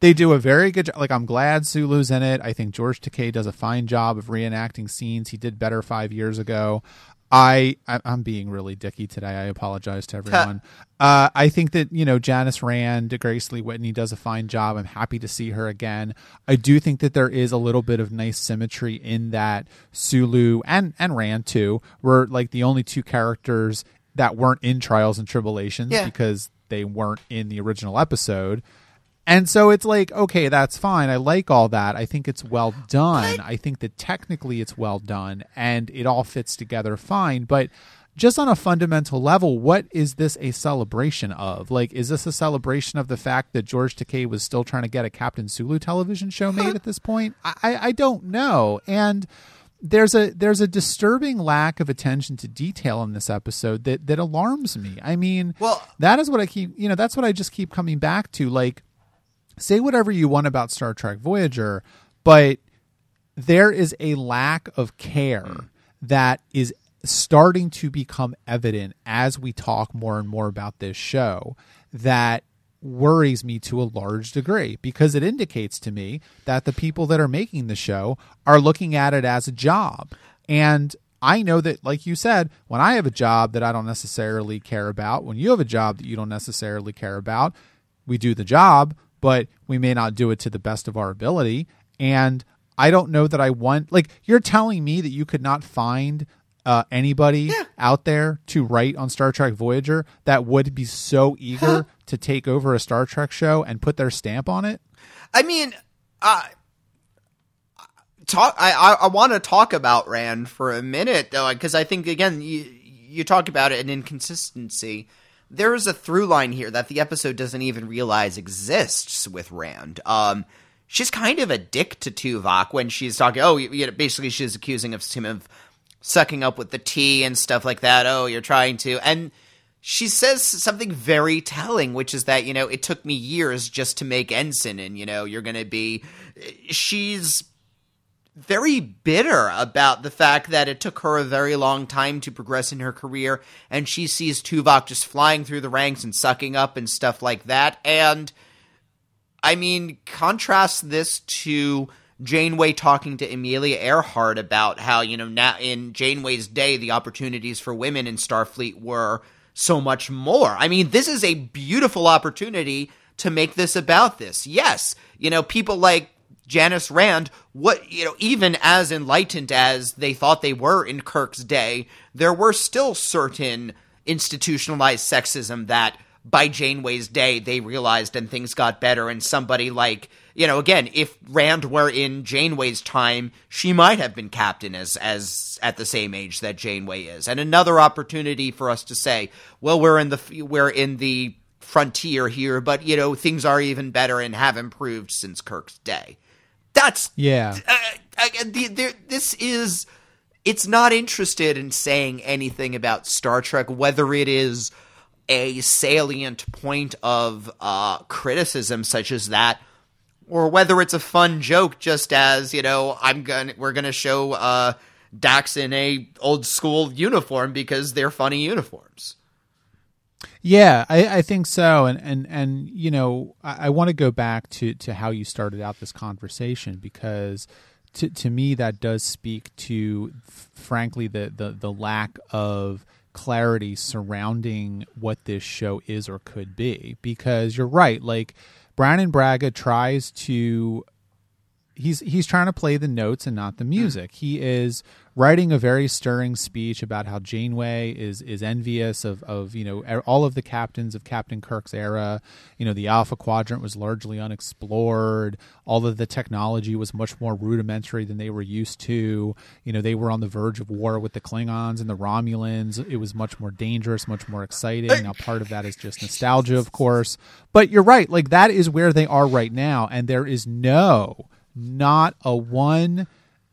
They do a very good job. Like I'm glad Sulu's in it. I think George Takei does a fine job of reenacting scenes he did better five years ago. I I- I'm being really dicky today. I apologize to everyone. uh, I think that you know Janice Rand, Grace Lee Whitney does a fine job. I'm happy to see her again. I do think that there is a little bit of nice symmetry in that Sulu and and Rand too were like the only two characters that weren't in Trials and Tribulations Yeah. because they weren't in the original episode. And so it's like, okay, that's fine. I like all that. I think it's well done. I think that technically it's well done and it all fits together fine. But just on a fundamental level, what is this a celebration of? Like, is this a celebration of the fact that George Takei was still trying to get a Captain Sulu television show made [laughs] at this point? I, I I don't know. And there's a there's a disturbing lack of attention to detail in this episode that that alarms me. I mean, Well- that is what I keep you know that's what I just keep coming back to. Like, say whatever you want about Star Trek Voyager, but there is a lack of care hmm. that is starting to become evident as we talk more and more about this show that worries me to a large degree because it indicates to me that the people that are making the show are looking at it as a job. And I know that, like you said, when I have a job that I don't necessarily care about, when you have a job that you don't necessarily care about, we do the job, but we may not do it to the best of our ability. And I don't know that I want, like, you're telling me that you could not find uh, anybody out there to write on Star Trek Voyager that would be so eager to take over a Star Trek show and put their stamp on it? I mean, uh, talk. I I, I want to talk about Rand for a minute though, because I think again you you talk about it an inconsistency. There is a through line here that the episode doesn't even realize exists with Rand. Um, she's kind of a dick to Tuvok when she's talking. Oh, you, you know, basically she's accusing of him of sucking up with the tea and stuff like that. Oh, you're trying to and she says something very telling, which is that, you know, it took me years just to make ensign and, you know, you're going to be. She's very bitter about the fact that it took her a very long time to progress in her career and she sees Tuvok just flying through the ranks and sucking up and stuff like that. And I mean, contrast this to Janeway talking to Amelia Earhart about how, you know, now in Janeway's day, the opportunities for women in Starfleet were so much more. I mean, this is a beautiful opportunity to make this about this. Yes, you know, people like Janice Rand, what, you know, even as enlightened as they thought they were in Kirk's day, there were still certain institutionalized sexism that by Janeway's day they realized and things got better. And somebody like you know again if Rand were in Janeway's time she might have been captain as as at the same age that Janeway is. And another opportunity for us to say well we're in the we're in the frontier here but you know things are even better and have improved since Kirk's day that's Yeah. uh, uh, the, the, this is it's not interested in saying anything about Star Trek, whether it is a salient point of uh, criticism such as that, or whether it's a fun joke, just as you know, I'm gonna we're gonna show uh, Dax in a old school uniform because they're funny uniforms. Yeah, I, I think so, and and and you know, I, I want to go back to to how you started out this conversation because to to me that does speak to, frankly, the the the lack of clarity surrounding what this show is or could be. Because you're right, like Brannon Braga tries to he's he's trying to play the notes and not the music. He is writing a very stirring speech about how Janeway is is envious of of you know all of the captains of Captain Kirk's era. You know, the Alpha Quadrant was largely unexplored. All of the technology was much more rudimentary than they were used to. You know, they were on the verge of war with the Klingons and the Romulans. It was much more dangerous, much more exciting. Now, part of that is just nostalgia, of course. But you're right. Like that is where they are right now, and there is no not a one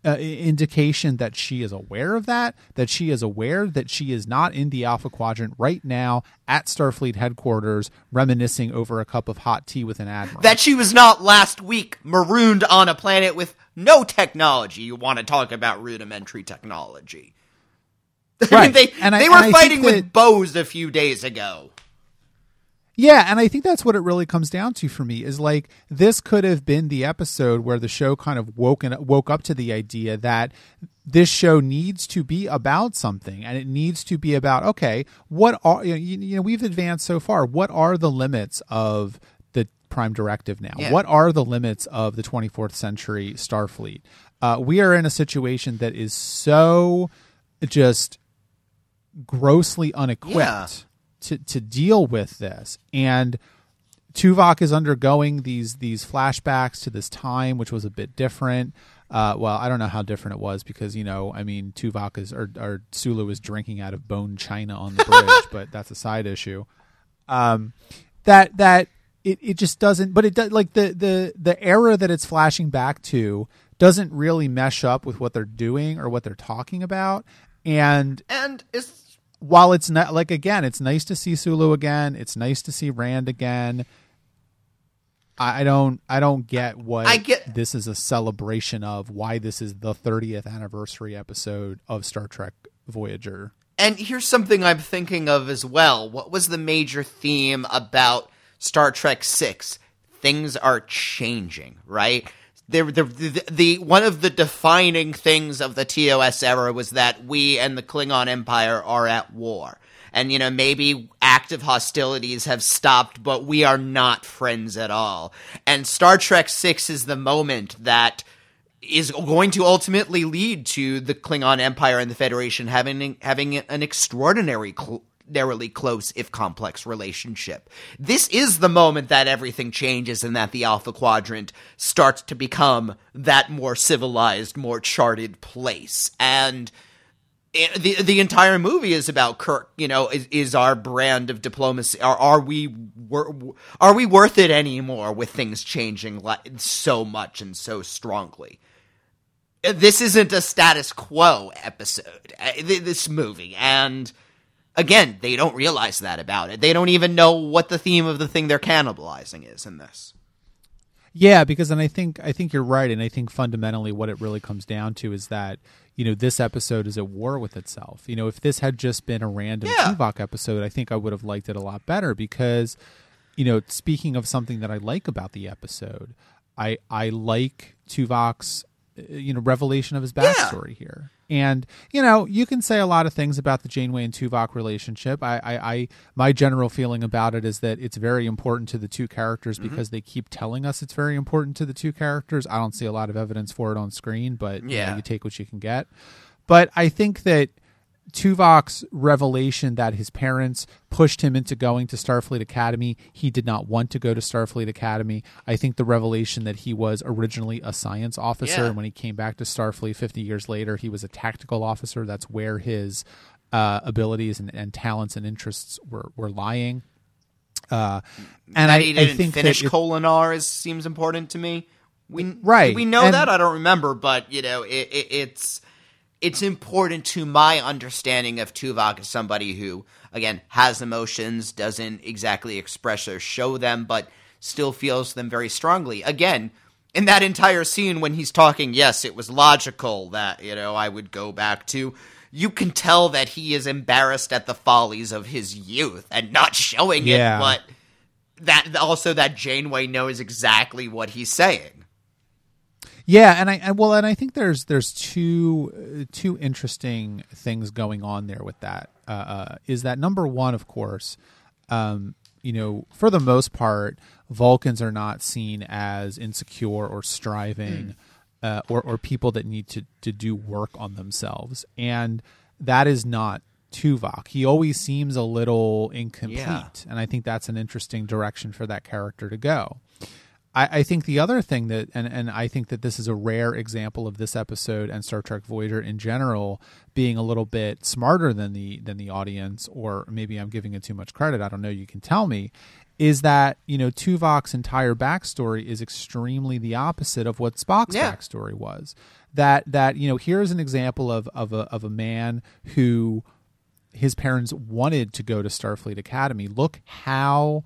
uh, indication that she is aware of that, that she is aware that she is not in the Alpha Quadrant right now at Starfleet headquarters, reminiscing over a cup of hot tea with an admiral. That she was not last week marooned on a planet with no technology. You want to talk about rudimentary technology. [laughs] I mean, Right. they And I- they were fighting with that- bows a few days ago. Yeah, and I think that's what it really comes down to for me is like this could have been the episode where the show kind of woken woke up to the idea that this show needs to be about something and it needs to be about okay, what are you know, you, know we've advanced so far. What are the limits of the prime directive now? Yeah. What are the limits of the 24th century Starfleet? Uh, we are in a situation that is so just grossly unequipped Yeah. To to deal with this. And Tuvok is undergoing these these flashbacks to this time which was a bit different. Uh, well I don't know how different it was because you know I mean Tuvok is or, or Sulu is drinking out of bone china on the bridge [laughs] but that's a side issue. Um that that it, it just doesn't but it does like the the the era that it's flashing back to doesn't really mesh up with what they're doing or what they're talking about. And And it's while it's not like again, it's nice to see Sulu again. It's nice to see Rand again. I don't I don't get what I get- this is a celebration of why this is the 30th anniversary episode of Star Trek Voyager. And here's something I'm thinking of as well. What was the major theme about Star Trek 6? Things are changing, right? The, the, the, the one of the defining things of the TOS era was that we and the Klingon Empire are at war. And you know, maybe active hostilities have stopped, but we are not friends at all. And Star Trek 6 is the moment that is going to ultimately lead to the Klingon Empire and the Federation having having an extraordinary cl- narrowly close if complex relationship. This is the moment that everything changes and that the Alpha Quadrant starts to become that more civilized, more charted place. And the the entire movie is about Kirk. You know, is, is our brand of diplomacy? Are are we are we worth it anymore with things changing so much and so strongly? This isn't a status quo episode. uh, This movie, and again, they don't realize that about it. They don't even know what the theme of the thing they're cannibalizing is in this. Yeah, because and I think I think you're right, and I think fundamentally what it really comes down to is that you know this episode is at war with itself. You know, if this had just been a random Yeah. Tuvok episode, I think I would have liked it a lot better because you know, speaking of something that I like about the episode, I I like Tuvok's uh, you know revelation of his backstory here. And you know, you can say a lot of things about the Janeway and Tuvok relationship. I, I, I my general feeling about it is that it's very important to the two characters mm-hmm. because they keep telling us it's very important to the two characters. I don't see a lot of evidence for it on screen, but you, know, Yeah. you take what you can get. But I think that Tuvok's revelation that his parents pushed him into going to Starfleet Academy. He did not want to go to Starfleet Academy. I think the revelation that he was originally a science officer, Yeah. and when he came back to Starfleet 50 years later, he was a tactical officer. That's where his uh, abilities and, and talents and interests were, were lying. Uh, and I, I think finish that Kolinahr is seems important to me. We Right, We know and- that. I don't remember, but you know, it, it, it's it's important to my understanding of Tuvok as somebody who, again, has emotions, doesn't exactly express or show them, but still feels them very strongly. Again. In that entire scene when he's talking, yes, it was logical that, you know, I would go back to you can tell that he is embarrassed at the follies of his youth and not showing Yeah. it, but that also that Janeway knows exactly what he's saying. Yeah, and I and well, and I think there's there's two uh, two interesting things going on there with that. Uh, uh, is that number one, of course, um, you know, for the most part, Vulcans are not seen as insecure or striving, uh, or or people that need to to do work on themselves, and that is not Tuvok. He always seems a little incomplete, Yeah. and I think that's an interesting direction for that character to go. I, I think the other thing that, and, and I think that this is a rare example of this episode and Star Trek Voyager in general being a little bit smarter than the than the audience, or maybe I'm giving it too much credit. I don't know. You can tell me. is that you know Tuvok's entire backstory is extremely the opposite of what Spock's Yeah. backstory was. That that you know here's an example of of a of a man who his parents wanted to go to Starfleet Academy. Look how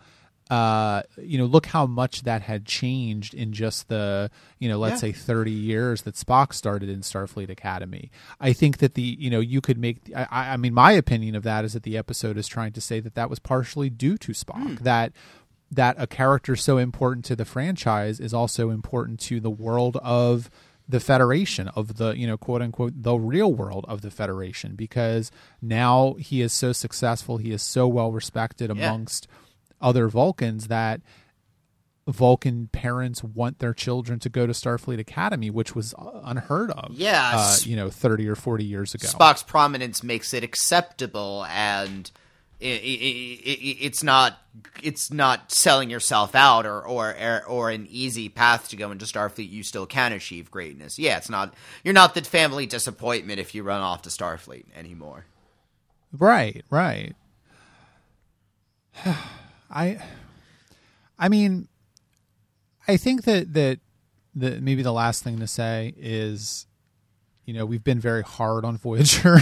uh you know look how much that had changed in just the you know let's Yeah. say 30 years that Spock started in Starfleet Academy. I think that the you know you could make I, I mean my opinion of that is that the episode is trying to say that that was partially due to Spock that that a character so important to the franchise is also important to the world of the federation of the you know quote unquote the real world of the federation because now he is so successful he is so well respected Yeah. Other vulcans that vulcan parents want their children to go to starfleet academy which was uh, unheard of Yeah, uh, you know 30 or 40 years ago Spock's prominence makes it acceptable, and i i i i it's not it's not selling yourself out or, or or an easy path to go into Starfleet. You still can achieve greatness. Yeah, it's not you're not the family disappointment if you run off to Starfleet anymore. Right, right. [sighs] [sighs] I I mean I think that that the maybe the last thing to say is you know, we've been very hard on [laughs] Voyager.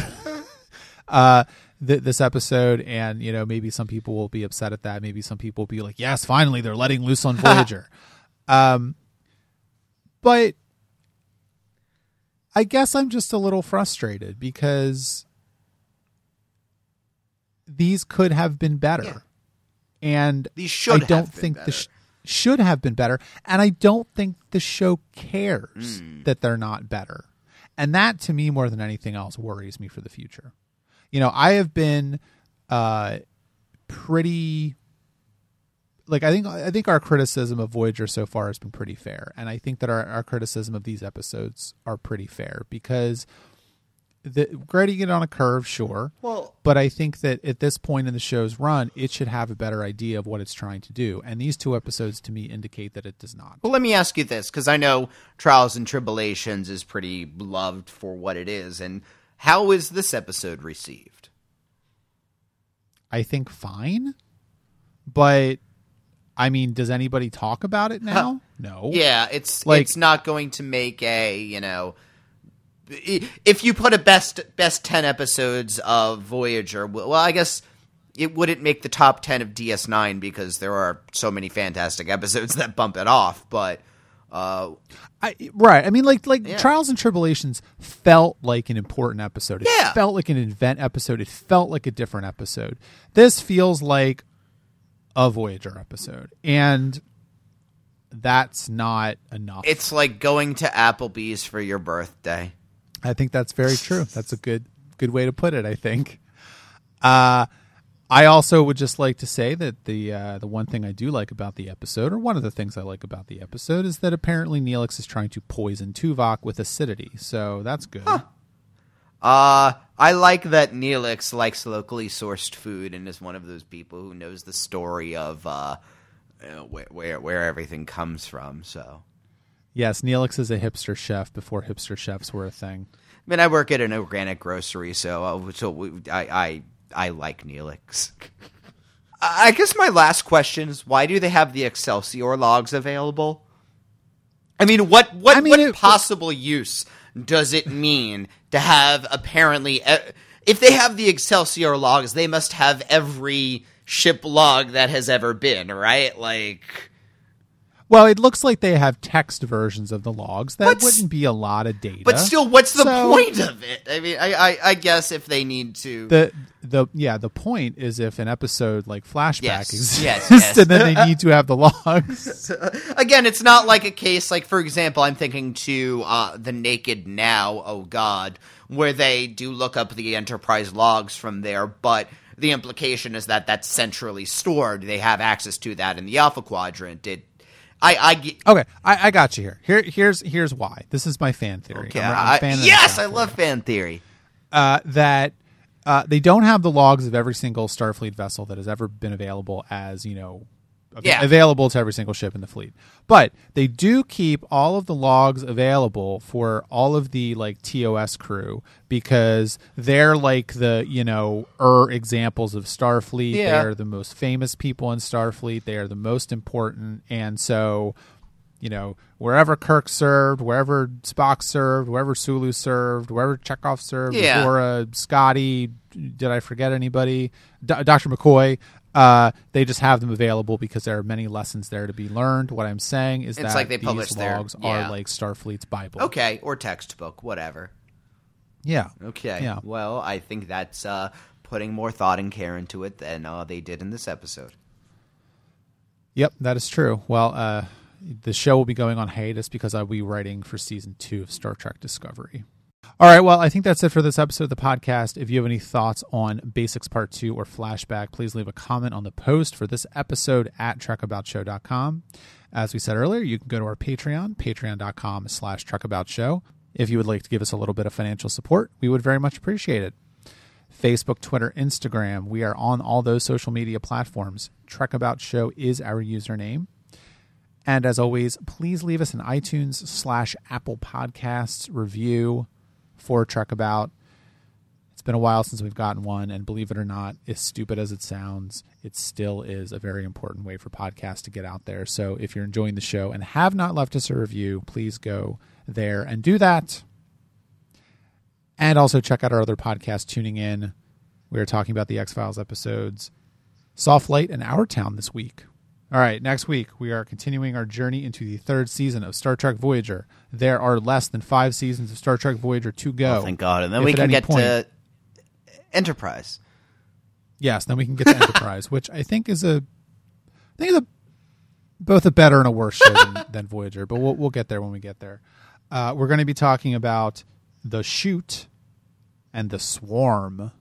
[laughs] uh th- this episode and you know maybe some people will be upset at that maybe some people will be like yes finally they're letting loose on [laughs] voyager um but i guess i'm just a little frustrated because these could have been better Yeah. And These should i don't think the sh- should have been better. And i don't think the show cares Hmm. that they're not better. And that to me more than anything else worries me for the future. You know i have been uh pretty like i think i think our criticism of voyager so far has been pretty fair. And i think that our, our criticism of these episodes are pretty fair because the grading it on a curve sure Well, but I think that at this point in the show's run, it should have a better idea of what it's trying to do. And these two episodes to me indicate that it does not. Well, let me ask you this, because I know Trials and Tribulations is pretty beloved for what it is, and how is this episode received? I think fine, but I mean, does anybody talk about it now? No. Yeah, it's Like- it's not going to make a you know. If you put a best best ten episodes of Voyager, well, I guess it wouldn't make the top ten of DS9 because there are so many fantastic episodes [laughs] that bump it off. But uh, I, right. I mean, like like Yeah. Trials and Tribulations felt like an important episode. It Yeah. felt like an event episode. It felt like a different episode. This feels like a Voyager episode, and that's not enough. it's like going to Applebee's for your birthday. I think that's very true. That's a good good way to put it. I think. Uh, I also would just like to say that the uh, the one thing I do like about the episode, or one of the things I like about the episode, is that apparently Neelix is trying to poison Tuvok with acidity. So that's good. Uh, I like that Neelix likes locally sourced food and is one of those people who knows the story of uh, where, where where everything comes from. So, Yes, Neelix is a hipster chef before hipster chefs were a thing. I mean, I work at an organic grocery, so uh, so we, I I I like Neelix. [laughs] I guess my last question is why do they have the Excelsior logs available? I mean, what what I mean, what it- possible use does it mean to have apparently if they have the Excelsior logs, they must have every ship log that has ever been, right? Like Well, it looks like they have text versions of the logs. That But s- wouldn't be a lot of data. but still what's the So- point of it? I mean, I, I I guess if they need to the the yeah the point is if an episode like flashback Yes, exists yes, yes. [laughs] and then they need to have the logs [laughs] again, it's not like a case like, for example, I'm thinking to uh, the Naked Now. Oh God, where they do look up the Enterprise logs from there, but the implication is that that's centrally stored. They have access to that in the Alpha Quadrant. It, I, I get. okay I, I got you here here here's here's why this is my fan theory Okay, I'm, I'm I- fan yes, I love fan theory. uh, that uh, they don't have the logs of every single Starfleet vessel that has ever been available as you know av- Yeah. available to every single ship in the fleet. But they do keep all of the logs available for all of the like TOS crew because they're like the you know er examples of Starfleet. Yeah. They are the most famous people in Starfleet. They are the most important, and so you know, wherever Kirk served, wherever Spock served, wherever Sulu served, wherever Chekov served, Yeah. Uhura, Scotty, did I forget anybody? Dr. McCoy. Uh, they just have them available because there are many lessons there to be learned. What I'm saying is It's that like they these their- logs yeah. are like Starfleet's Bible. Okay, or textbook, whatever. Yeah. Okay. Yeah. Well, I think that's uh, putting more thought and care into it than uh, they did in this episode. Yep, that is true. Well, uh, the show will be going on hiatus because I'll be writing for season two of Star Trek Discovery. All right, well, I think that's it for this episode of the podcast. If you have any thoughts on Basics Part 2 or Flashback, please leave a comment on the post for this episode at trekaboutshow.com. As we said earlier, you can go to our Patreon, patreon.com slash trekaboutshow. If you would like to give us a little bit of financial support, we would very much appreciate it. Facebook, Twitter, Instagram. We are on all those social media platforms. Trek About Show is our username. And as always, please leave us an iTunes slash Apple Podcasts review for Trek About. It's been a while since we've gotten one, and believe it or not, as stupid as it sounds, it still is a very important way for podcasts to get out there. So if you're enjoying the show and have not left us a review, please go there and do that. And also check out our other podcast, Tuning In. We are talking about the X Files episodes Soft Light and Our Town this week. All right, next week we are continuing our journey into the third season of Star Trek Voyager. There are less than five seasons of Star Trek Voyager to go. Oh, thank God. And then If we can get point- to Enterprise. Yes, then we can get to Enterprise, [laughs] which I think is a, I think is a, both a better and a worse show than, than Voyager. But we'll we'll get there when we get there. Uh, we're going to be talking about the Chute and the swarm